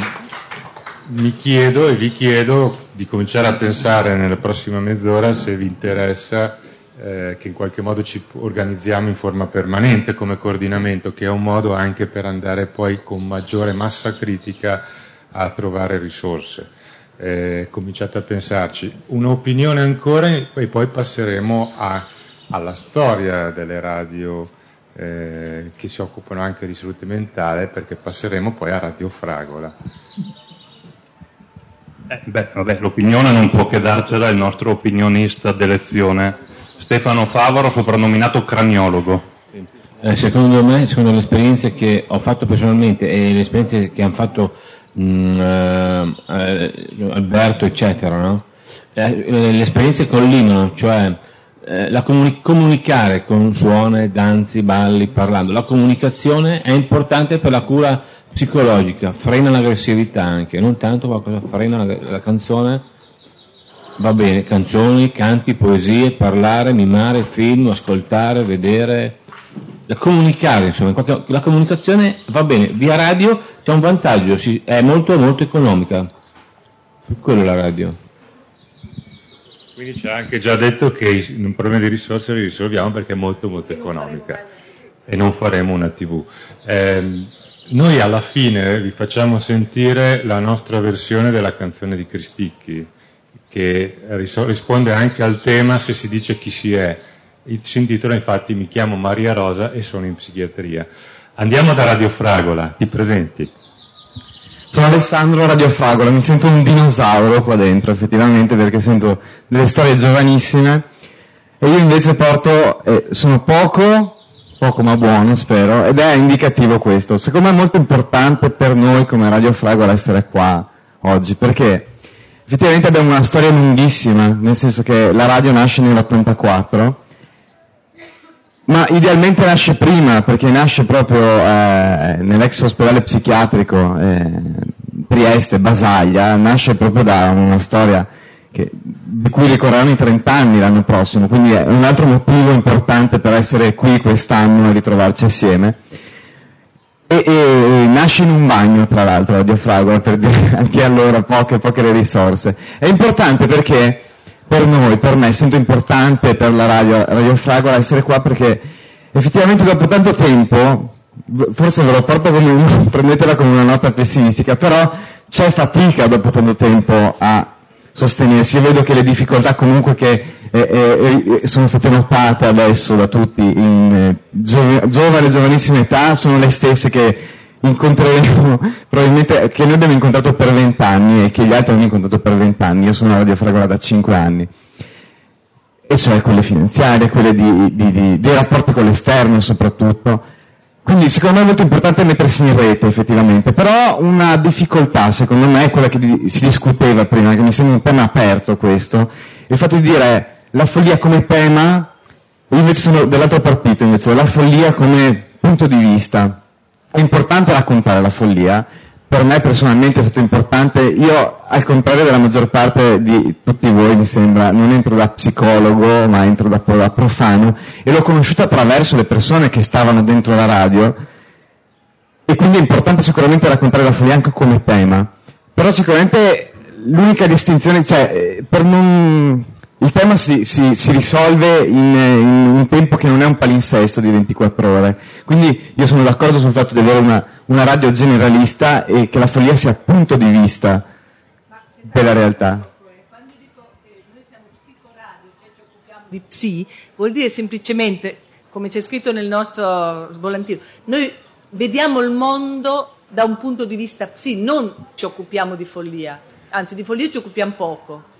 mi chiedo e vi chiedo di cominciare a pensare nella prossima mezz'ora se vi interessa eh, che in qualche modo ci organizziamo in forma permanente come coordinamento, che è un modo anche per andare poi con maggiore massa critica a trovare risorse eh, cominciate a pensarci. Un'opinione ancora e poi passeremo a, alla storia delle radio eh, che si occupano anche di salute mentale perché passeremo poi a Radio Fragola. Eh, beh, vabbè, l'opinione non può che darcela il nostro opinionista d'elezione, Stefano Favaro, soprannominato craniologo. Eh, secondo me, secondo le esperienze che ho fatto personalmente e le esperienze che hanno fatto Mm, eh, eh, Alberto, eccetera, no? Eh, le esperienze collimano, cioè la comuni- comunicare con suone, danzi, balli, parlando. La comunicazione è importante per la cura psicologica, frena l'aggressività anche, non tanto qualcosa frena la, la canzone, va bene, canzoni, canti, poesie, parlare, mimare, film, ascoltare, vedere, comunicare, insomma, la comunicazione va bene, via radio c'è un vantaggio, è molto molto economica. Quello è la radio. Quindi ci ha anche già detto che un problema di risorse li risolviamo perché è molto molto economica e non faremo una tv. Eh, noi alla fine vi facciamo sentire la nostra versione della canzone di Cristicchi, che risponde anche al tema se si dice chi si è. Si intitola infatti Mi chiamo Maria Rosa e sono in psichiatria. Andiamo da Radio Fragola, ti presenti. Sono Alessandro Radio Fragola, mi sento un dinosauro qua dentro effettivamente perché sento delle storie giovanissime e io invece porto, eh, sono poco, poco ma buono spero, ed è indicativo questo. Secondo me è molto importante per noi come Radio Fragola essere qua oggi perché effettivamente abbiamo una storia lunghissima, nel senso che la radio nasce nell'84 ma idealmente nasce prima, perché nasce proprio eh, nell'ex ospedale psichiatrico eh, Trieste, Basaglia, nasce proprio da una storia che, di cui ricorreranno i 30 anni l'anno prossimo, quindi è un altro motivo importante per essere qui quest'anno e ritrovarci assieme. E, e, nasce in un bagno, tra l'altro, la Diafragola, per dire anche allora poche, poche le risorse. È importante perché per noi, per me, sento importante per la radio, radio Fragola essere qua perché effettivamente dopo tanto tempo, forse ve lo porto come un, prendetela come una nota pessimistica, però c'è fatica dopo tanto tempo a sostenersi. Io vedo che le difficoltà comunque che eh, eh, eh, sono state notate adesso da tutti in eh, giov- giovane, giovanissima età, sono le stesse che incontreremo probabilmente, che noi abbiamo incontrato per vent'anni e che gli altri hanno incontrato per vent'anni. Io sono a Radio Fragola da cinque anni. E cioè quelle finanziarie, quelle di, di, di, dei rapporti con l'esterno soprattutto. Quindi secondo me è molto importante mettersi in rete effettivamente, però una difficoltà secondo me è quella che di, si discuteva prima, che mi sembra un tema aperto questo, il fatto di dire la follia come tema, io invece sono dell'altro partito invece, la follia come punto di vista. È importante raccontare la follia, per me personalmente è stato importante, io al contrario della maggior parte di tutti voi mi sembra, non entro da psicologo ma entro da, da profano e l'ho conosciuto attraverso le persone che stavano dentro la radio. E quindi è importante sicuramente raccontare la follia anche come tema, però sicuramente l'unica distinzione, cioè per non il tema si, si, si risolve in, in, un tempo che non è un palinsesto di 24 ore. Quindi io sono d'accordo sul fatto di avere una, una radio generalista e che la follia sia punto di vista della realtà. di psi vuol dire semplicemente, come c'è scritto nel nostro volantino, noi vediamo il mondo da un punto di vista psi, non ci occupiamo di follia, anzi di follia ci occupiamo poco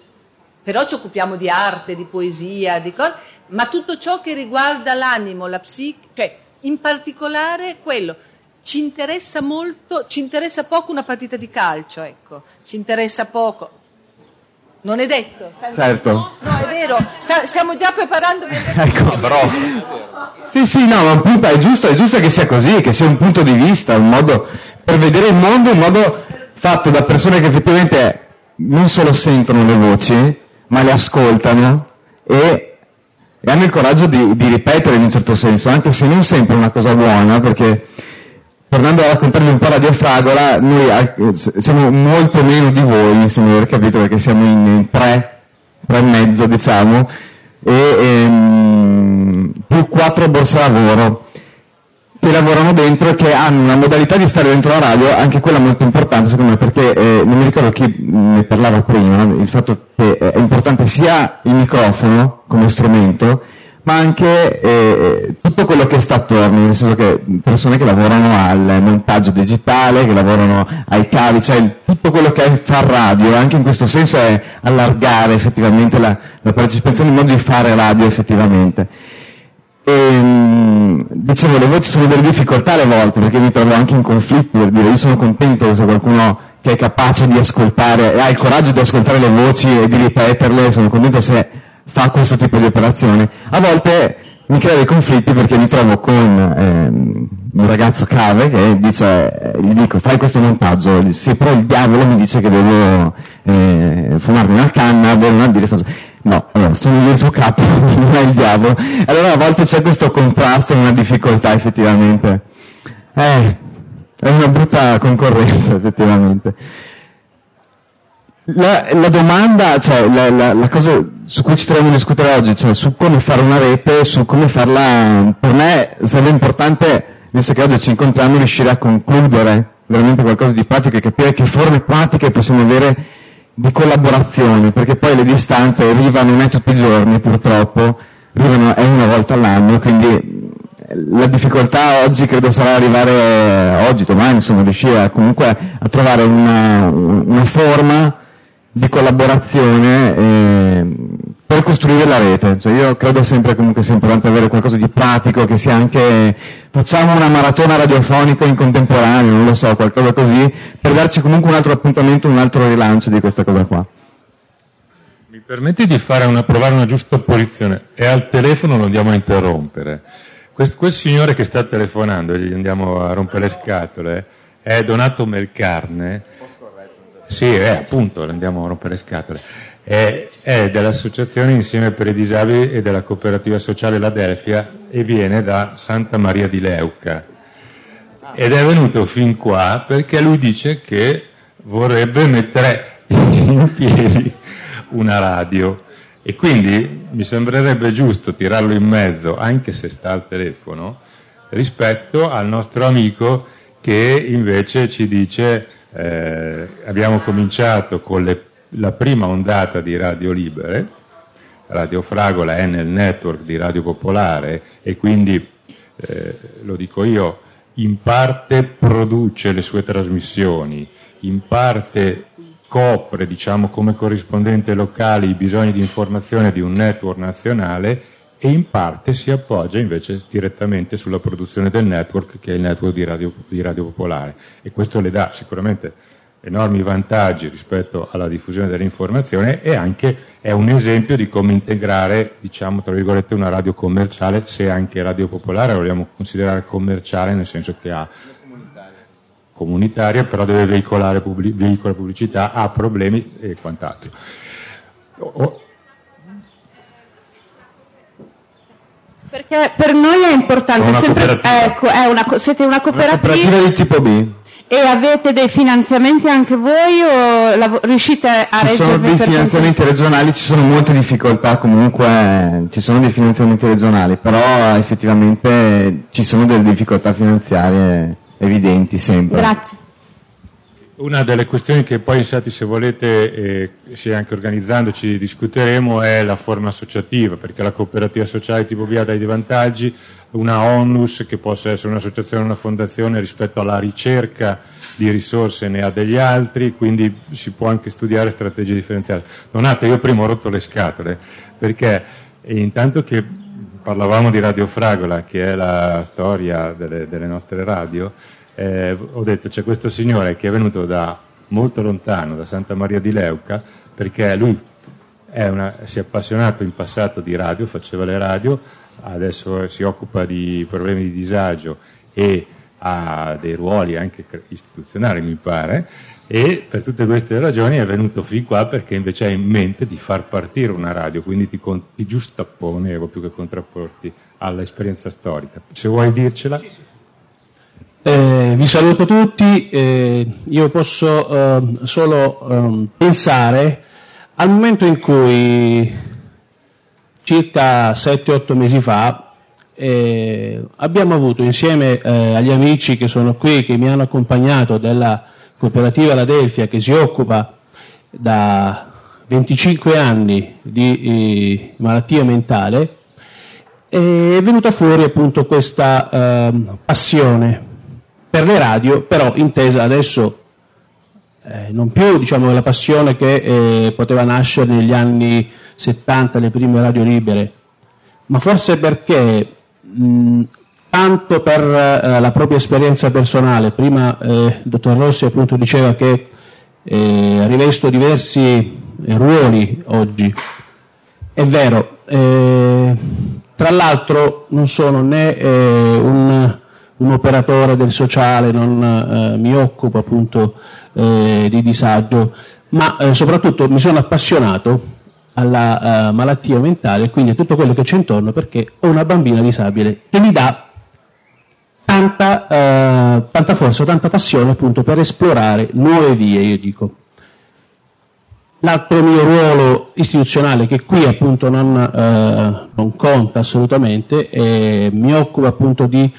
però ci occupiamo di arte, di poesia, di cose, ma tutto ciò che riguarda l'animo, la psiche, cioè in particolare quello. Ci interessa molto, ci interessa poco una partita di calcio, ecco, ci interessa poco. Non è detto? Certo. No, no è vero, Sta, stiamo già preparando. ecco. Però... Sì, sì, no, ma appunto è giusto, è giusto che sia così, che sia un punto di vista, un modo per vedere il mondo, un modo fatto da persone che effettivamente non solo sentono le voci, ma le ascoltano e, e hanno il coraggio di, di, ripetere in un certo senso, anche se non sempre è una cosa buona, perché tornando a raccontarvi un po' Radio Fragola, noi siamo molto meno di voi, mi sembra di aver capito, perché siamo in, in tre, tre e mezzo, diciamo, e ehm, più quattro borse lavoro che lavorano dentro e che hanno una modalità di stare dentro la radio, anche quella molto importante secondo me, perché eh, non mi ricordo chi ne parlava prima, il fatto che è importante sia il microfono come strumento, ma anche eh, tutto quello che sta attorno, nel senso che persone che lavorano al montaggio digitale, che lavorano ai cavi, cioè tutto quello che è far radio, anche in questo senso è allargare effettivamente la, la partecipazione, il modo di fare radio effettivamente. E, ehm, dicevo, le voci sono delle difficoltà alle volte, perché mi trovo anche in conflitto per dire, io sono contento se qualcuno che è capace di ascoltare, e ha il coraggio di ascoltare le voci e di ripeterle, sono contento se fa questo tipo di operazione. A volte mi crea dei conflitti perché mi trovo con ehm, un ragazzo cave che dice, gli dico fai questo montaggio, se però il diavolo mi dice che devo eh, fumarmi una canna, bere una birra, no, allora, sono il tuo capo, non è il diavolo. Allora a volte c'è questo contrasto, una difficoltà effettivamente. Eh, è una brutta concorrenza effettivamente. La, la domanda, cioè la, la, la, cosa su cui ci troviamo a discutere oggi, cioè su come fare una rete, su come farla, per me sarebbe importante, visto che oggi ci incontriamo, riuscire a concludere veramente qualcosa di pratico e capire che forme pratiche possiamo avere di collaborazione, perché poi le distanze arrivano non è tutti i giorni purtroppo, arrivano è una volta all'anno, quindi la difficoltà oggi credo sarà arrivare, oggi, domani, insomma, riuscire a, comunque a trovare una, una forma di collaborazione eh, per costruire la rete. Cioè io credo sempre comunque sia importante avere qualcosa di pratico, che sia anche, facciamo una maratona radiofonica in contemporanea, non lo so, qualcosa così, per darci comunque un altro appuntamento, un altro rilancio di questa cosa qua. Mi permetti di fare una, provare una giusta posizione? È al telefono, lo andiamo a interrompere. Quest, quel signore che sta telefonando, e gli andiamo a rompere le scatole, è Donato Melcarne, sì, eh, appunto, andiamo a rompere le scatole. È, dell'Associazione Insieme per i Disabili e della Cooperativa Sociale Ladelfia e viene da Santa Maria di Leuca. Ed è venuto fin qua perché lui dice che vorrebbe mettere in piedi una radio e quindi mi sembrerebbe giusto tirarlo in mezzo, anche se sta al telefono, rispetto al nostro amico che invece ci dice eh, abbiamo cominciato con le, la prima ondata di Radio Libere Radio Fragola è nel network di Radio Popolare e quindi, eh, lo dico io, in parte produce le sue trasmissioni, in parte copre, diciamo, come corrispondente locale i bisogni di informazione di un network nazionale e in parte si appoggia invece direttamente sulla produzione del network che è il network di Radio, di Radio Popolare. E questo le dà sicuramente enormi vantaggi rispetto alla diffusione dell'informazione e anche è un esempio di come integrare, diciamo, tra virgolette, una radio commerciale, se anche Radio Popolare la vogliamo considerare commerciale, nel senso che ha comunitaria, però deve veicolare pubblic- veicola pubblicità, ha problemi e quant'altro. O- Perché per noi è importante, Una sempre- ecco, è una siete una cooperativa, Cooperativa di tipo B. e avete dei finanziamenti anche voi o lav- riuscite a Ci sono dei finanziamenti regionali, ci sono molte difficoltà comunque, ci sono dei finanziamenti regionali, però effettivamente ci sono delle difficoltà finanziarie evidenti sempre. Grazie. Una delle questioni che poi, infatti, se volete, eh, se anche organizzandoci discuteremo, è la forma associativa, perché la cooperativa sociale tipo B ha dei vantaggi, una onlus che possa essere un'associazione o una fondazione rispetto alla ricerca di risorse ne ha degli altri, quindi si può anche studiare strategie differenziate. Donate, io prima ho rotto le scatole, perché intanto che parlavamo di Radio Fragola, che è la storia delle, delle nostre radio, eh, ho detto c'è questo signore che è venuto da molto lontano, da Santa Maria di Leuca, perché lui una- si è appassionato in passato di radio, faceva le radio, adesso si occupa di problemi di disagio e ha dei ruoli anche istituzionali, mi pare, e per tutte queste ragioni è venuto fin qua perché invece ha in mente di far partire una radio, quindi ti, con- ti giustappone ecco, più che contrapporti all'esperienza storica. Se vuoi dircela. Eh, vi saluto tutti, eh, io posso eh, solo ehm, pensare al momento in cui circa 7-8 mesi fa eh, abbiamo avuto insieme eh, agli amici che sono qui, che mi hanno accompagnato della cooperativa Ladelfia che si occupa da 25 anni di eh, malattia mentale, è venuta fuori appunto questa ehm, passione per le radio, però intesa adesso eh, non più diciamo la passione che eh, poteva nascere negli anni 70, le prime radio libere, ma forse perché mh, tanto per eh, la propria esperienza personale, prima eh, il dottor Rossi appunto diceva che eh, rivesto diversi eh, ruoli oggi, è vero, eh, tra l'altro non sono né eh, un, un operatore del sociale, non eh, mi occupo appunto eh, di disagio, ma eh, soprattutto mi sono appassionato alla eh, malattia mentale e quindi a tutto quello che c'è intorno perché ho una bambina disabile che mi dà tanta, eh, tanta forza, tanta passione appunto per esplorare nuove vie, io dico. L'altro mio ruolo istituzionale, che qui appunto non, eh, non conta assolutamente, eh, mi occupa appunto di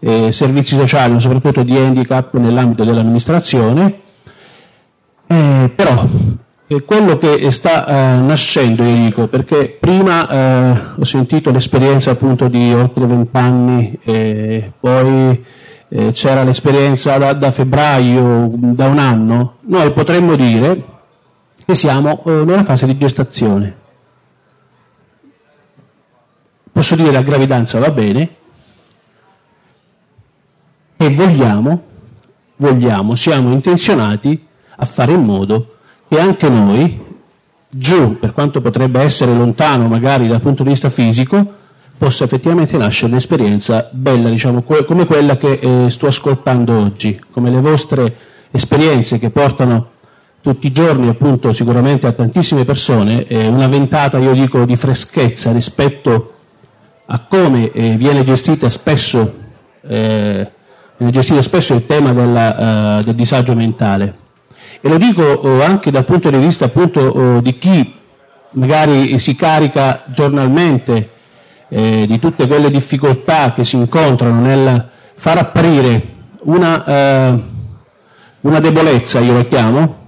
eh, servizi sociali, ma soprattutto di handicap nell'ambito dell'amministrazione, Eh, però eh, quello che sta eh, nascendo, io dico, perché prima eh, ho sentito l'esperienza appunto di oltre vent'anni, eh, poi c'era l'esperienza da, da febbraio, da un anno, noi potremmo dire che siamo eh, nella fase di gestazione. Posso dire a gravidanza va bene e vogliamo, vogliamo, siamo intenzionati a fare in modo che anche noi, giù, per quanto potrebbe essere lontano magari dal punto di vista fisico, possa effettivamente nascere un'esperienza bella, diciamo, come quella che eh, sto ascoltando oggi, come le vostre esperienze che portano tutti i giorni appunto sicuramente a tantissime persone, eh, una ventata io dico di freschezza rispetto a come eh, viene spesso, eh, viene gestito spesso il tema della, eh, del disagio mentale. E lo dico eh, anche dal punto di vista appunto eh, di chi magari si carica giornalmente di tutte quelle difficoltà che si incontrano nel far apparire una, una debolezza, io la chiamo,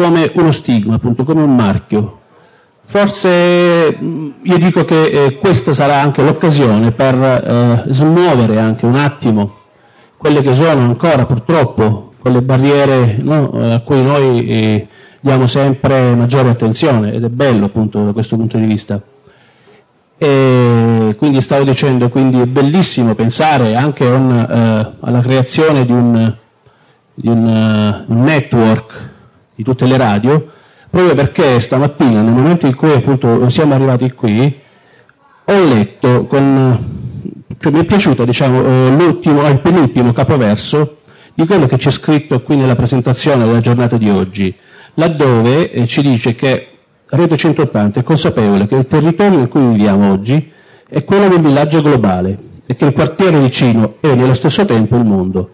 come uno stigma, appunto come un marchio. Forse mh, io dico che eh, questa sarà anche l'occasione per eh, smuovere anche un attimo quelle che sono ancora purtroppo quelle barriere no, eh, a cui noi eh, diamo sempre maggiore attenzione ed è bello appunto da questo punto di vista. E quindi stavo dicendo, quindi è bellissimo pensare anche un, eh, alla creazione di un, di un, eh, un network di tutte le radio, proprio perché stamattina, nel momento in cui appunto siamo arrivati qui, ho letto con cioè mi è piaciuto diciamo, eh, l'ultimo, il penultimo capoverso di quello che c'è scritto qui nella presentazione della giornata di oggi, laddove eh, ci dice che Rete 180 è consapevole che il territorio in cui viviamo oggi è quello del villaggio globale e che il quartiere vicino è nello stesso tempo il mondo.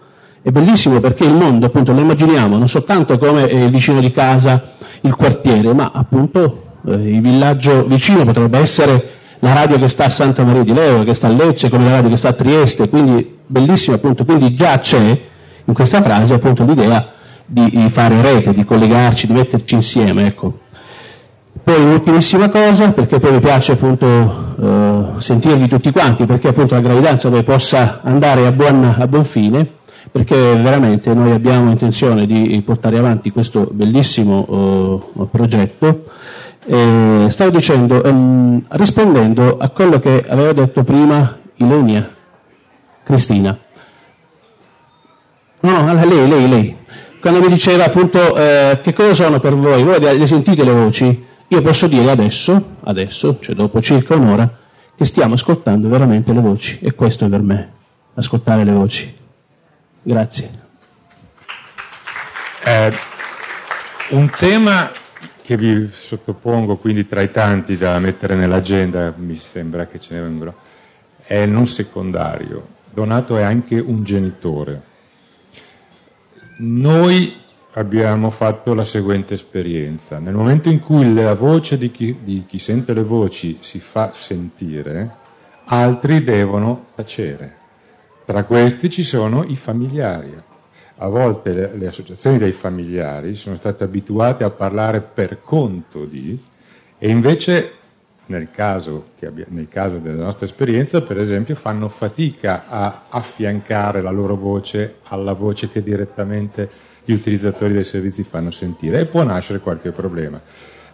È bellissimo perché il mondo appunto lo immaginiamo non soltanto come eh, il vicino di casa, il quartiere, ma appunto eh, il villaggio vicino potrebbe essere la radio che sta a Santa Maria di Leo, che sta a Lecce, come la radio che sta a Trieste, quindi bellissimo appunto, quindi già c'è in questa frase appunto l'idea di, fare rete, di collegarci, di metterci insieme, ecco. Poi un'ultimissima cosa, perché poi mi piace appunto eh, sentirvi tutti quanti, perché appunto la gravidanza poi possa andare a buon, a buon fine, perché veramente noi abbiamo intenzione di portare avanti questo bellissimo eh, progetto eh, stavo dicendo, ehm, rispondendo a quello che aveva detto prima Ilenia, Cristina. No, no, lei, lei, lei. Quando mi diceva appunto eh, che cosa sono per voi, voi le sentite le voci? Io posso dire adesso, adesso, cioè dopo circa un'ora, che stiamo ascoltando veramente le voci e questo è per me, ascoltare le voci. Grazie. Eh, un tema che vi sottopongo quindi tra i tanti da mettere nell'agenda, mi sembra che ce ne vengano, è non secondario. Donato è anche un genitore. Noi abbiamo fatto la seguente esperienza. Nel momento in cui la voce di chi, di chi sente le voci si fa sentire, altri devono tacere. Tra questi ci sono i familiari a volte le, le, associazioni dei familiari sono state abituate a parlare per conto di, e invece nel caso, abbia, nel caso della nostra esperienza, per esempio, fanno fatica a affiancare la loro voce alla voce che direttamente gli utilizzatori dei servizi fanno sentire e può nascere qualche problema.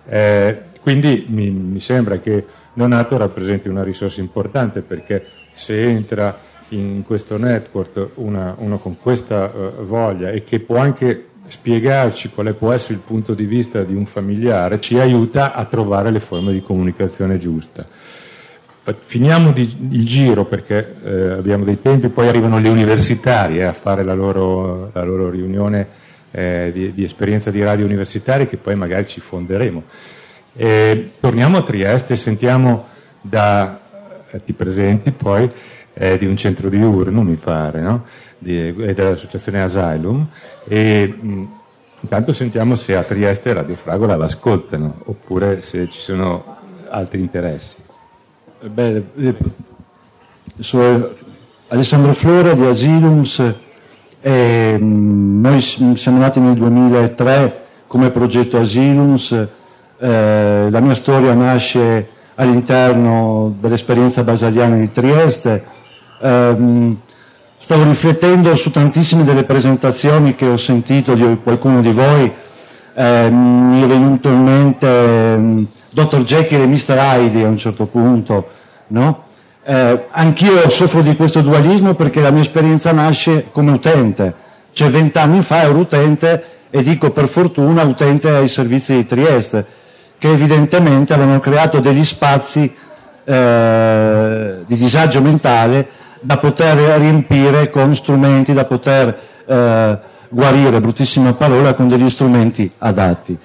Eh, quindi mi, mi sembra che Donato rappresenti una risorsa importante perché se entra in questo network una, uno con questa uh, voglia e che può anche spiegarci quale può essere il punto di vista di un familiare, ci aiuta a trovare le forme di comunicazione giusta. Finiamo di, il giro perché eh, abbiamo dei tempi, poi arrivano le universitarie a fare la loro, la loro riunione eh, di, di, esperienza di radio universitaria che poi magari ci fonderemo. torniamo a Trieste e sentiamo da eh, ti presenti poi è di un centro diurno, mi pare, no? di, è dell'associazione Asylum, e mh, intanto sentiamo se a Trieste Radio Fragola l'ascoltano, oppure se ci sono altri interessi. Eh, beh, eh, sono Alessandro Flora di Asylums, e, mh, noi siamo nati nel 2003 come progetto Asylums, eh, la mia storia nasce all'interno dell'esperienza basaliana di Trieste, ehm, stavo riflettendo su tantissime delle presentazioni che ho sentito di qualcuno di voi, eh, mi è venuto in mente eh, Dr. Jekyll e Mr. Hyde a un certo punto, no? eh, anch'io soffro di questo dualismo perché la mia esperienza nasce come utente, cioè vent'anni fa ero utente e dico per fortuna utente ai servizi di Trieste, che evidentemente avevano creato degli spazi eh, di disagio mentale da poter riempire con strumenti, da poter eh, guarire, bruttissima parola, con degli strumenti adatti.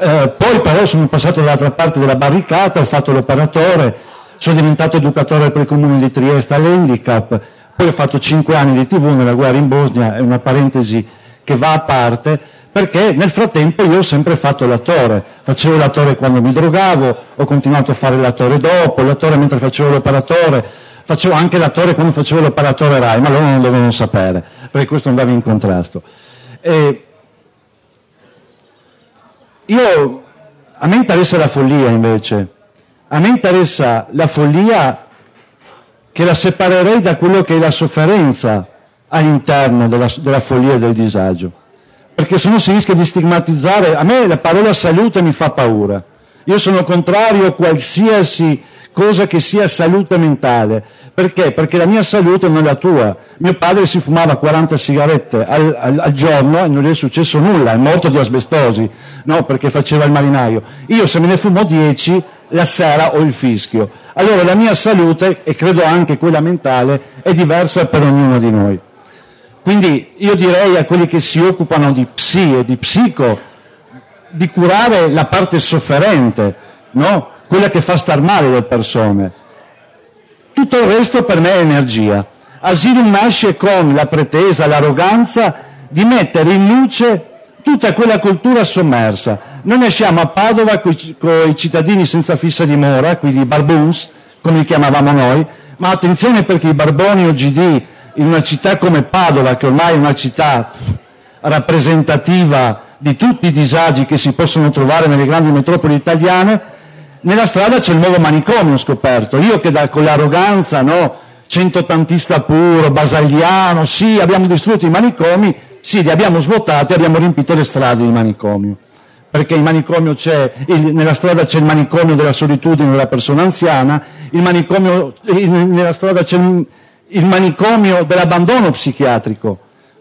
Eh, poi però sono passato dall'altra parte della barricata, ho fatto l'operatore, sono diventato educatore per il comune di Trieste all'handicap, poi ho fatto cinque anni di tv nella guerra in Bosnia, è una parentesi che va a parte, perché nel frattempo io ho sempre fatto l'attore, facevo l'attore quando mi drogavo, ho continuato a fare l'attore dopo, l'attore mentre facevo l'operatore, facevo anche l'attore quando facevo l'operatore RAI, ma loro non dovevano sapere, perché questo andava in contrasto. E io A me interessa la follia invece. A me interessa la follia che la separerei da quello che è la sofferenza all'interno della, della follia e del disagio. Perché se no si rischia di stigmatizzare. A me la parola salute mi fa paura. Io sono contrario a qualsiasi cosa che sia salute mentale. Perché? Perché la mia salute non è la tua. Mio padre si fumava 40 sigarette al, al, al giorno e non gli è successo nulla, è morto di asbestosi, no? Perché faceva il marinaio. Io se me ne fumo 10, la sera ho il fischio. Allora la mia salute, e credo anche quella mentale, è diversa per ognuno di noi. Quindi io direi a quelli che si occupano di psi e di psico di curare la parte sofferente, no? Quella che fa star male le persone. Tutto il resto per me è energia. Asylum nasce con la pretesa, l'arroganza di mettere in luce tutta quella cultura sommersa. Noi nasciamo a Padova con i cittadini senza fissa dimora, quindi i barboons, come li chiamavamo noi, ma attenzione perché i barboni o GD in una città come Padova, che ormai è una città rappresentativa di tutti i disagi che si possono trovare nelle grandi metropoli italiane, nella strada c'è il nuovo manicomio scoperto. Io che da, con l'arroganza, no, centottantista puro, basagliano, sì, abbiamo distrutto i manicomi, sì, li abbiamo svuotati, abbiamo riempito le strade di manicomio. Perché il manicomio c'è, nella strada c'è il manicomio della solitudine della persona anziana, il manicomio, il, nella strada c'è il, il manicomio dell'abbandono psichiatrico,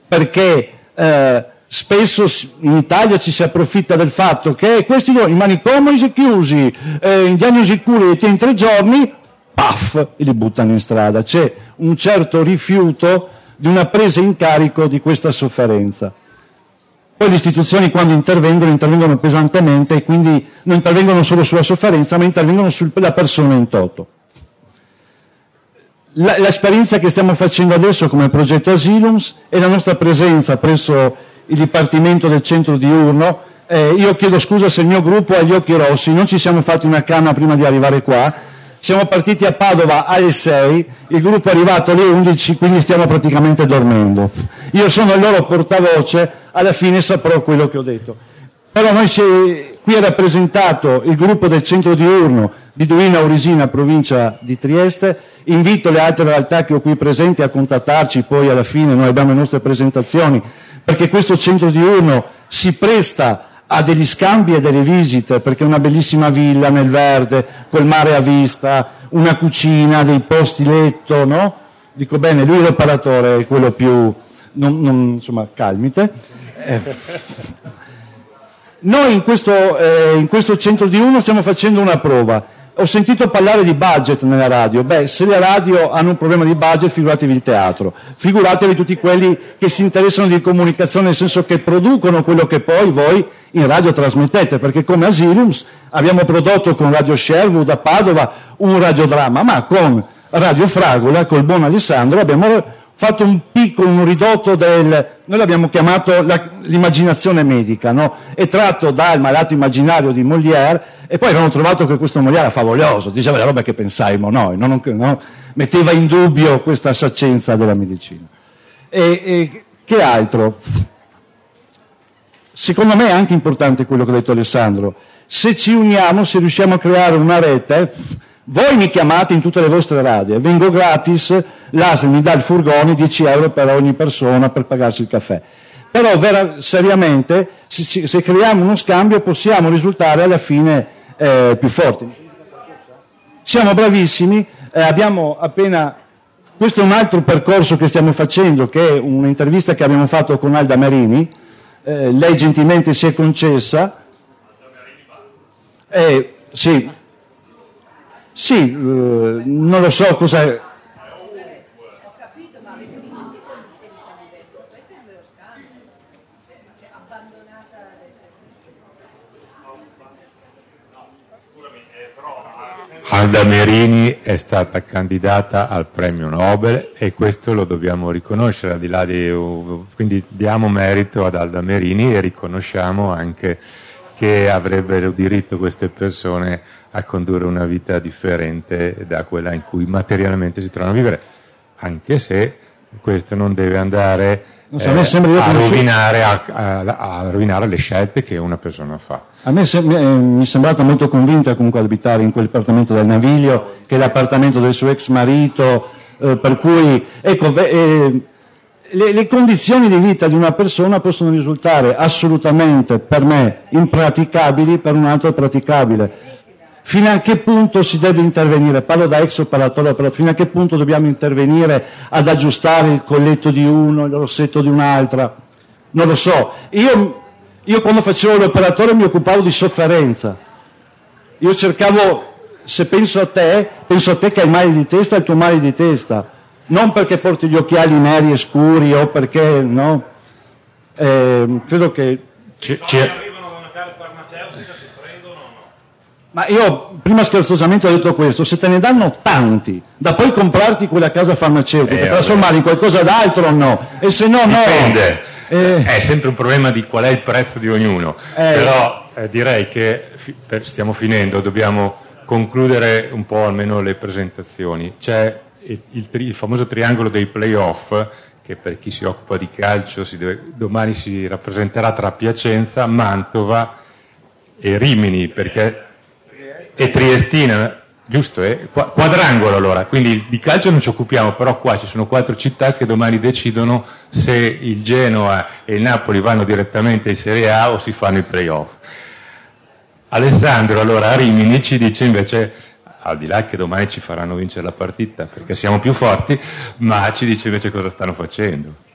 perché eh, spesso in Italia ci si approfitta del fatto che questi i manicomi chiusi, eh, in diagnosi cure in tre giorni, paf, e li buttano in strada. C'è un certo rifiuto di una presa in carico di questa sofferenza. Poi le istituzioni quando intervengono, intervengono pesantemente e quindi non intervengono solo sulla sofferenza, ma intervengono sulla persona in toto. L'esperienza che stiamo facendo adesso come progetto Asylums è la nostra presenza presso il Dipartimento del Centro diurno. Eh, io chiedo scusa se il mio gruppo ha gli occhi rossi, non ci siamo fatti una canna prima di arrivare qua. Siamo partiti a Padova alle 6, il gruppo è arrivato alle 11, quindi stiamo praticamente dormendo. Io sono il loro portavoce, alla fine saprò quello che ho detto. Però noi si, qui è rappresentato il gruppo del centro diurno di Duino Aurisina, provincia di Trieste. Invito le altre realtà che ho qui presenti a contattarci, poi alla fine noi abbiamo le nostre presentazioni perché questo centro diurno si presta a degli scambi e delle visite, perché è una bellissima villa nel verde, col mare a vista, una cucina, dei posti letto, no? Dico bene, lui è l'operatore, è quello più, non, non, insomma, calmite. Eh. Noi in questo, eh, in questo centro diurno stiamo facendo una prova ho sentito parlare di budget nella radio. Beh, se le radio hanno un problema di budget, figuratevi il teatro. Figuratevi tutti quelli che si interessano di comunicazione, nel senso che producono quello che poi voi in radio trasmettete, perché come Asylums abbiamo prodotto con Radio Sherwood a Padova un radiodramma, ma con Radio Fragola, col buon Alessandro, abbiamo fatto un piccolo, un ridotto del, noi l'abbiamo chiamato la, l'immaginazione medica, no? È tratto dal malato immaginario di Molière e poi abbiamo trovato che questo Molière era favoloso, diceva le robe che pensaimo noi, non, no? metteva in dubbio questa saccenza della medicina. E, e che altro? Secondo me è anche importante quello che ha detto Alessandro. Se ci uniamo, se riusciamo a creare una rete, voi mi chiamate in tutte le vostre radio, vengo gratis, l'ASL mi dà il furgone, 10 euro per ogni persona per pagarsi il caffè. Però vera, seriamente, se, se, creiamo uno scambio possiamo risultare alla fine eh, più forti. Siamo bravissimi, eh, abbiamo appena... Questo è un altro percorso che stiamo facendo, che è un'intervista che abbiamo fatto con Alda Marini, eh, lei gentilmente si è concessa. Eh, sì, sì, eh, non lo so cosa... Alda Merini è stata candidata al premio Nobel e questo lo dobbiamo riconoscere, al di là di, quindi diamo merito ad Alda Merini e riconosciamo anche che avrebbero diritto queste persone a condurre una vita differente da quella in cui materialmente si trovano a vivere, anche se questo non deve andare Non so, io a, rovinare, a- a- a rovinare le scelte che una persona fa. A me sem- eh, mi è sembrata molto convinta comunque ad abitare in quell'appartamento del Naviglio, che è l'appartamento del suo ex marito, eh, per cui ecco, eh, le, le condizioni di vita di una persona possono risultare assolutamente per me impraticabili, per un altro praticabile. Fino a che punto si deve intervenire? Parlo da ex operatore, però fino a che punto dobbiamo intervenire ad aggiustare il colletto di uno, il rossetto di un'altra? Non lo so. Io, io quando facevo l'operatore mi occupavo di sofferenza. Io cercavo, se penso a te, penso a te che hai male di testa, il tuo male di testa. Non perché porti gli occhiali neri e scuri o perché, no? Eh, credo che... Ma io prima scherzosamente ho detto questo, se te ne danno tanti, da poi comprarti quella casa farmaceutica, Eh, trasformarla in qualcosa d'altro o no? E se no, no. Dipende. È sempre un problema di qual è il prezzo di ognuno. Eh. Però eh, direi che per- stiamo finendo, dobbiamo concludere un po' almeno le presentazioni. C'è il, il tri- il famoso triangolo dei playoff che per chi si occupa di calcio si deve- domani si rappresenterà tra Piacenza, Mantova e Rimini, perché e Triestina, giusto? Eh? Qua- Quadrangolo allora, quindi di calcio non ci occupiamo, però qua ci sono quattro città che domani decidono se il Genoa e il Napoli vanno direttamente in Serie A o si fanno i playoff. Alessandro allora a Rimini ci dice invece, al di là che domani ci faranno vincere la partita perché siamo più forti, ma ci dice invece cosa stanno facendo.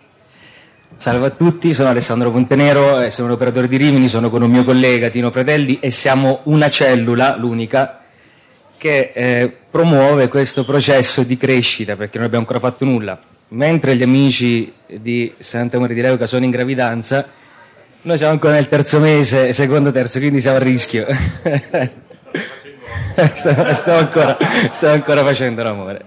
Salve a tutti, sono Alessandro Pontenero, eh, sono un operatore di Rimini, sono con un mio collega Tino Pretelli e siamo una cellula, l'unica, che eh, promuove questo processo di crescita perché non abbiamo ancora fatto nulla. Mentre gli amici di Santa Maria di Leuca sono in gravidanza, noi siamo ancora nel terzo mese, secondo terzo, quindi siamo a rischio. stiamo, stiamo ancora, stiamo ancora facendo l'amore.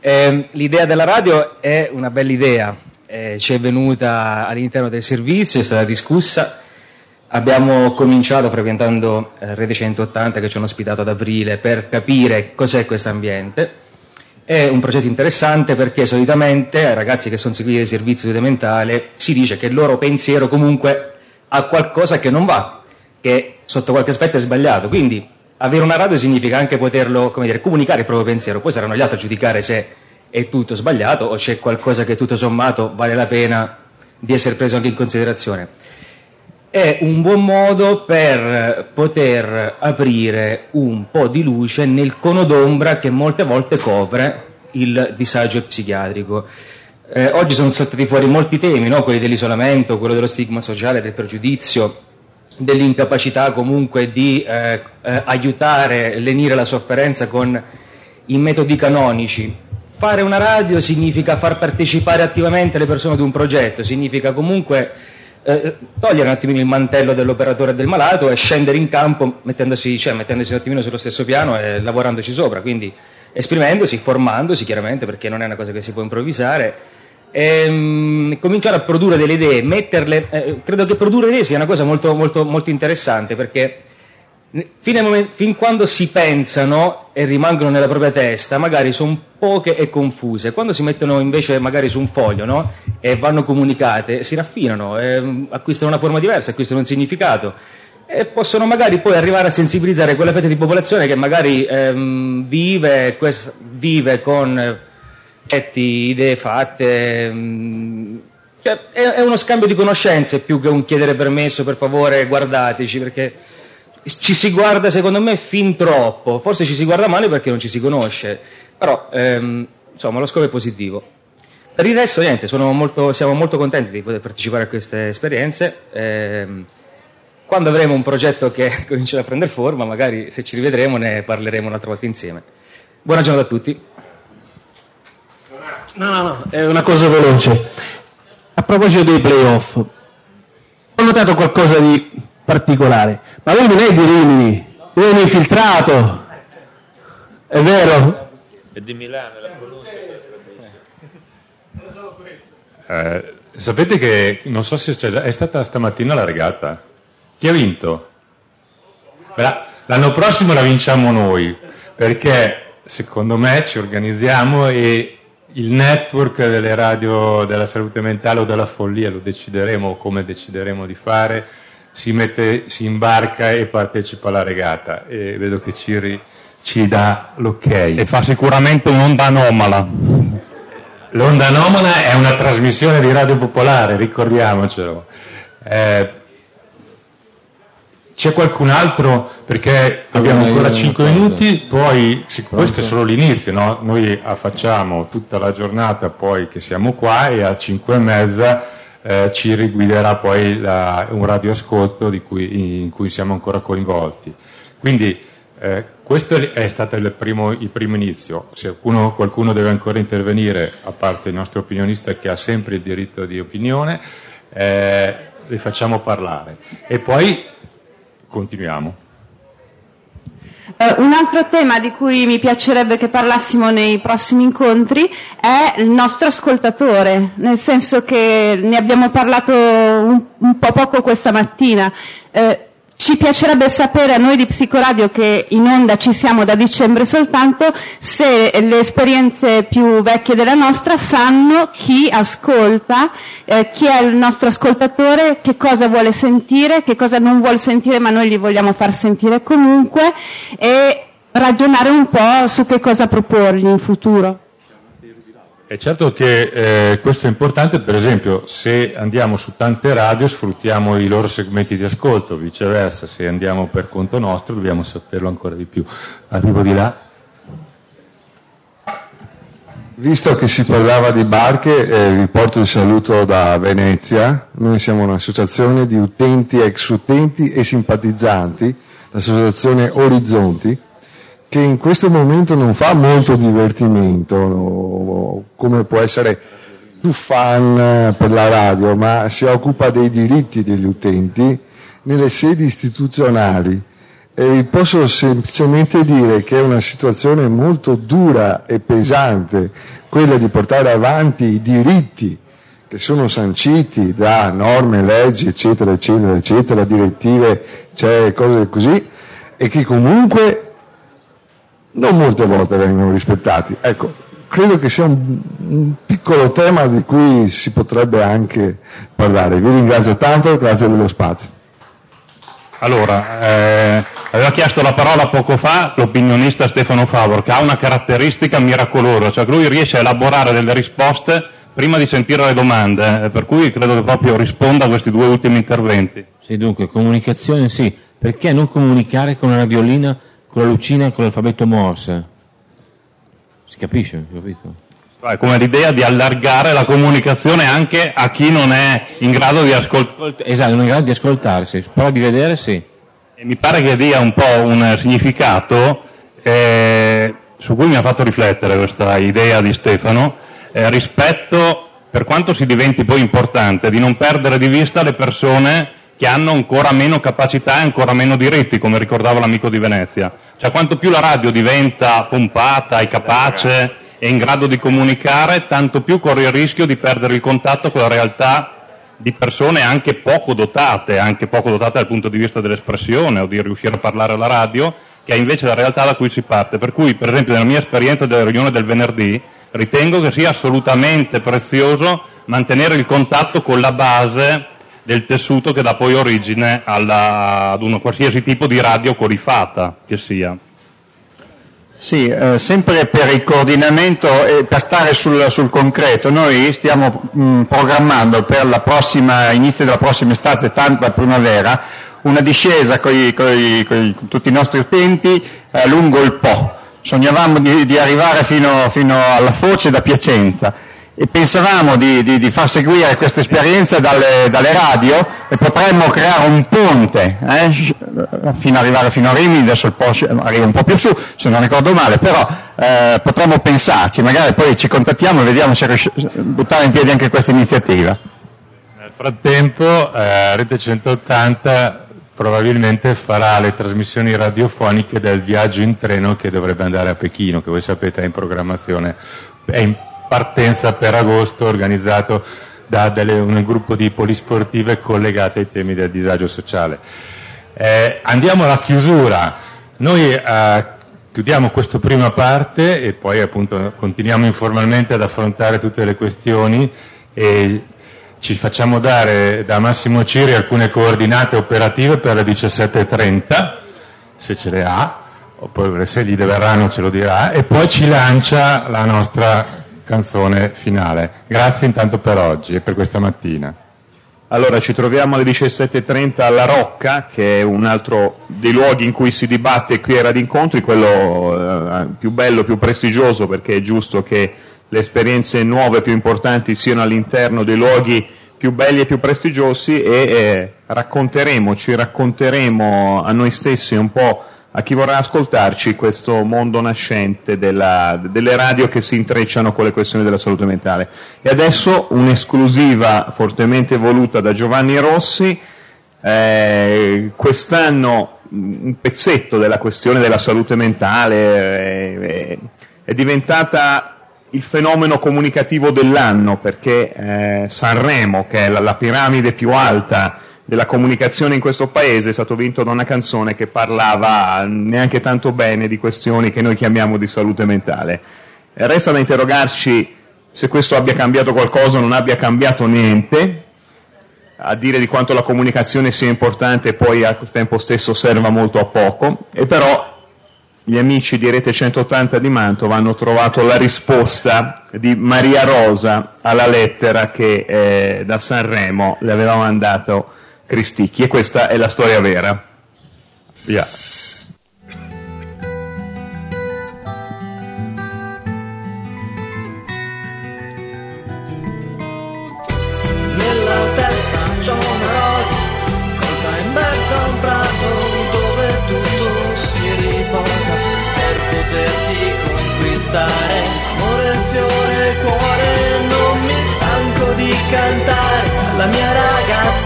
Ehm, l'idea della radio è una bella idea, eh, ci è venuta all'interno del servizio, è stata discussa. Abbiamo cominciato frequentando eh, Rete 180 che ci hanno ospitato ad aprile per capire cos'è questo ambiente. È un progetto interessante perché solitamente ai ragazzi che sono seguiti ai servizi di mentale si dice che il loro pensiero comunque ha qualcosa che non va, che sotto qualche aspetto è sbagliato. Quindi avere una radio significa anche poterlo dire, comunicare il proprio pensiero, poi saranno gli altri a giudicare se è tutto sbagliato o c'è qualcosa che tutto sommato vale la pena di essere preso anche in considerazione. È un buon modo per poter aprire un po' di luce nel cono d'ombra che molte volte copre il disagio psichiatrico. Eh, oggi sono saltati fuori molti temi, no? quelli dell'isolamento, quello dello stigma sociale, del pregiudizio, dell'incapacità comunque di eh, eh, aiutare, lenire la sofferenza con i metodi canonici. Fare una radio significa far partecipare attivamente le persone ad un progetto, significa comunque eh, togliere un attimino il mantello dell'operatore del malato e scendere in campo mettendosi, cioè, mettendosi un attimino sullo stesso piano e lavorandoci sopra, quindi esprimendosi, formandosi chiaramente perché non è una cosa che si può improvvisare e, mm, cominciare a produrre delle idee, metterle, eh, credo che produrre idee sia una cosa molto, molto, molto interessante perché fin, al momen- fin quando si pensano e rimangono nella propria testa, magari sono poche e confuse. Quando si mettono invece magari su un foglio no? e vanno comunicate, si raffinano, ehm, acquistano una forma diversa, acquistano un significato e possono magari poi arrivare a sensibilizzare quella fetta di popolazione che magari ehm, vive, quest- vive con eh, progetti, idee fatte. ehm, cioè, è uno scambio di conoscenze più che un chiedere permesso, per favore guardateci, perché ci si guarda secondo me fin troppo, forse ci si guarda male perché non ci si conosce, però ehm, insomma lo scopo è positivo. Per il resto niente, molto- siamo molto contenti di poter partecipare a queste esperienze. ehm, quando avremo un progetto che comincerà a prendere forma, magari se ci rivedremo ne parleremo un'altra volta insieme. Buona giornata a tutti. No, no, no, è una cosa veloce. A proposito dei playoff, ho notato qualcosa di particolare. Ma lui non è di Rimini, lui è un infiltrato. È vero? È di Milano, la. Eh, sapete che non so se c'è già, è stata stamattina la regata. Chi ha vinto? La- L'anno prossimo la vinciamo noi, perché secondo me ci organizziamo e il network delle radio della salute mentale o della follia, lo decideremo come decideremo di fare, si, mette, si imbarca e partecipa alla regata e vedo che Ciri ci dà l'ok. E fa sicuramente un'onda anomala. L'onda anomala è una trasmissione di radio popolare, ricordiamocelo. Eh, c'è qualcun altro? Perché abbiamo ancora 5 minuti, poi sì, questo è solo l'inizio, no? noi facciamo tutta la giornata poi che siamo qua e a 5 e mezza eh, ci riguiderà poi la, un radioascolto cui, in cui siamo ancora coinvolti. Quindi eh, questo è stato il primo, il primo inizio, se qualcuno, qualcuno, deve ancora intervenire, a parte il nostro opinionista che ha sempre il diritto di opinione, eh, li facciamo parlare. E poi continuiamo. Uh, un altro tema di cui mi piacerebbe che parlassimo nei prossimi incontri è il nostro ascoltatore, nel senso che ne abbiamo parlato un, un po' poco questa mattina. Uh, ci piacerebbe sapere a noi di Psicoradio, che in onda ci siamo da dicembre soltanto, se le esperienze più vecchie della nostra sanno chi ascolta, eh, chi è il nostro ascoltatore, che cosa vuole sentire, che cosa non vuole sentire, ma noi gli vogliamo far sentire comunque e ragionare un po' su che cosa proporgli in futuro. È certo che eh, questo è importante, per esempio, se andiamo su tante radio sfruttiamo i loro segmenti di ascolto, viceversa, se andiamo per conto nostro dobbiamo saperlo ancora di più. Arrivo di là. Visto che si parlava di barche, eh, vi porto il saluto da Venezia. Noi siamo un'associazione di utenti, ex utenti e simpatizzanti, l'associazione Orizzonti che in questo momento non fa molto divertimento, come può essere più fan per la radio, ma si occupa dei diritti degli utenti nelle sedi istituzionali. E vi posso semplicemente dire che è una situazione molto dura e pesante quella di portare avanti i diritti che sono sanciti da norme, leggi, eccetera, eccetera, eccetera, direttive, c'è cose così, e che comunque non molte volte vengono rispettati. Ecco, credo che sia un, un, piccolo tema di cui si potrebbe anche parlare. Vi ringrazio tanto, grazie dello spazio. Allora, eh, aveva chiesto la parola poco fa l'opinionista Stefano Favor, che ha una caratteristica miracolosa, cioè che lui riesce a elaborare delle risposte prima di sentire le domande, eh, per cui credo che proprio risponda a questi due ultimi interventi. Sì, dunque, comunicazione sì, perché non comunicare con una violina con la lucina con l'alfabeto Morse. Si capisce, capito? È come l'idea di allargare la comunicazione anche a chi non è in grado di ascoltare. Esatto, non è in grado di ascoltarsi, però di vedere sì. E mi pare che dia un po' un significato eh, su cui mi ha fatto riflettere questa idea di Stefano eh, rispetto, per quanto si diventi poi importante, di non perdere di vista le persone che hanno ancora meno capacità e ancora meno diritti, come ricordava l'amico di Venezia. Cioè quanto più la radio diventa pompata e capace e in grado di comunicare, tanto più corre il rischio di perdere il contatto con la realtà di persone anche poco dotate, anche poco dotate dal punto di vista dell'espressione o di riuscire a parlare alla radio, che è invece la realtà da cui si parte. Per cui, per esempio, nella mia esperienza della riunione del venerdì, ritengo che sia assolutamente prezioso mantenere il contatto con la base del tessuto che dà poi origine alla, ad un qualsiasi tipo di radio corifata che sia. Sì, eh, sempre per il coordinamento e per stare sul, sul concreto, noi stiamo mh, programmando per la prossima, inizio della prossima estate, tanto la primavera, una discesa con tutti i nostri utenti eh, lungo il Po. Sognavamo di, di arrivare fino, fino alla Foce da Piacenza e pensavamo di, di, di, far seguire questa esperienza dalle, dalle, radio e potremmo creare un ponte eh, fino ad arrivare fino a Rimini, adesso il po' arriva un po' più su se non ricordo male, però eh, potremmo pensarci, magari poi ci contattiamo e vediamo se riusciamo a buttare in piedi anche questa iniziativa. Nel frattempo eh, Rete 180 probabilmente farà le trasmissioni radiofoniche del viaggio in treno che dovrebbe andare a Pechino, che voi sapete è in programmazione, è in partenza per agosto organizzato da delle, un gruppo di polisportive collegate ai temi del disagio sociale. Eh, andiamo alla chiusura. Noi eh, chiudiamo questa prima parte e poi appunto continuiamo informalmente ad affrontare tutte le questioni e ci facciamo dare da Massimo Ciri alcune coordinate operative per le 17.30, se ce le ha, oppure se gli verranno ce lo dirà, e poi ci lancia la nostra canzone finale. Grazie intanto per oggi e per questa mattina. Allora ci troviamo alle 17.30 alla Rocca, che è un altro dei luoghi in cui si dibatte qui a Radincontri, quello eh, più bello, più prestigioso, perché è giusto che le esperienze nuove più importanti siano all'interno dei luoghi più belli e più prestigiosi e eh, racconteremo, ci racconteremo a noi stessi un po' a chi vorrà ascoltarci questo mondo nascente della, delle radio che si intrecciano con le questioni della salute mentale. E adesso un'esclusiva fortemente voluta da Giovanni Rossi, eh, quest'anno un pezzetto della questione della salute mentale eh, è diventata il fenomeno comunicativo dell'anno perché eh, Sanremo, che è la, la piramide più alta della comunicazione in questo paese è stato vinto da una canzone che parlava neanche tanto bene di questioni che noi chiamiamo di salute mentale. Resta da interrogarci se questo abbia cambiato qualcosa o non abbia cambiato niente, a dire di quanto la comunicazione sia importante e poi al tempo stesso serva molto a poco, e però gli amici di Rete 180 di Mantova hanno trovato la risposta di Maria Rosa alla lettera che eh, da Sanremo le aveva mandato Cristicchi e questa è la storia vera. Via.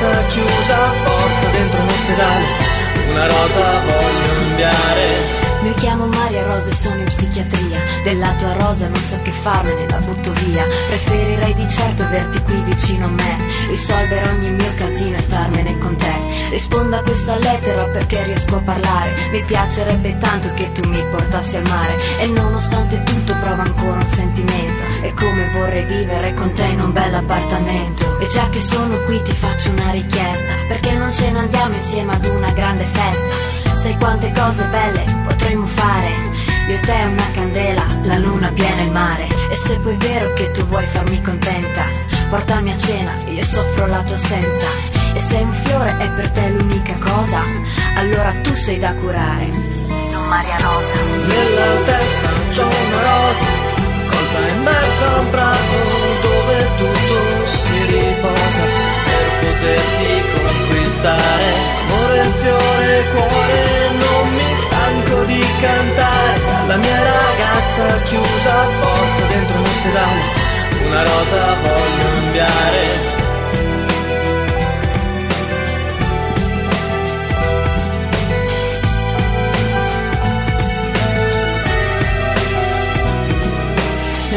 Ragazza chiusa forza dentro un ospedale, una rosa voglio inviare. Mi chiamo Maria Rosa e sono in psichiatria. Della tua rosa non so che farmene, la butto via. Preferirei di certo averti qui vicino a me. Risolvere ogni mio casino e starmene con te. Rispondo a questa lettera perché riesco a parlare. Mi piacerebbe tanto che tu mi portassi al mare. E nonostante tutto provo ancora un sentimento. E come vorrei vivere con te in un bel appartamento. E già che sono qui ti faccio una richiesta. Perché non ce ne andiamo insieme ad una grande festa Sai quante cose belle potremmo fare. Io e te una candela, la luna piena il mare. E se poi è vero che tu vuoi farmi contenta Portami a cena, io soffro la tua assenza. E se un fiore è per te l'unica cosa Allora tu sei da curare. Non Maria Rosa. Nella testa c'ho una rosa, colta in mezzo a un prato dove tutto si riposa. Per poterti conquistare. Amore, fiore, cuore, cantare. La mia ragazza chiusa a forza dentro un ospedale, una rosa voglio inviare.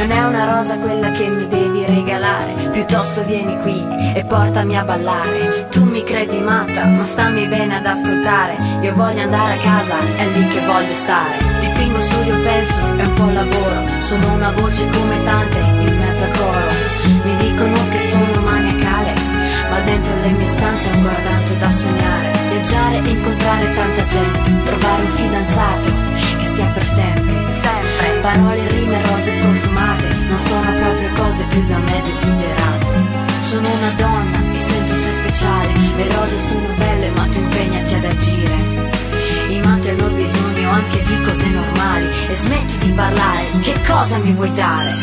Non è una rosa quella che mi devi regalare, piuttosto vieni qui e portami a ballare. Tu mi credi matta, ma stammi bene ad ascoltare. Io voglio andare a casa, è lì che voglio stare. Dipingo, studio, penso, è un po' lavoro. Sono una voce come tante in mezzo a coro. Mi dicono che sono maniacale, ma dentro le mie stanze ho ancora tanto da sognare. Viaggiare e incontrare tanta gente, trovare un fidanzato che sia per sempre. Sempre. Parole, rime, rose profumate, non sono proprio cose più da me desiderate. Sono una donna, mi sento sei speciale, le rose sono belle ma tu impegnati ad agire. I matti hanno bisogno anche di cose normali e smetti di parlare, che cosa mi vuoi dare?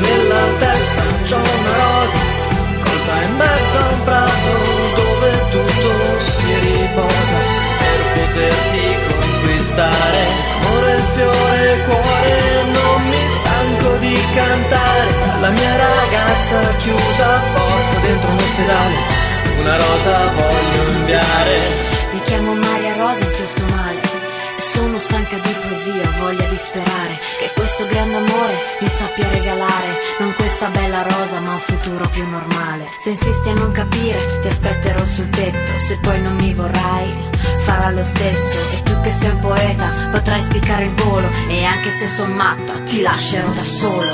Nella testa c'ho una rosa, colta in mezzo a un prato dove tutto si riposa per poterti conquistare. Amore, fiore, cuore, non stanco di cantare. La mia ragazza chiusa a forza dentro un ospedale, una rosa voglio inviare. Mi chiamo Maria Rosa e sto male sono stanca di poesia, voglia di sperare questo grande amore mi sappia regalare non questa bella rosa ma un futuro più normale. Se insisti a non capire ti aspetterò sul tetto, se poi non mi vorrai farà lo stesso e tu che sei un poeta potrai spiccare il volo e anche se son matta ti lascerò da solo.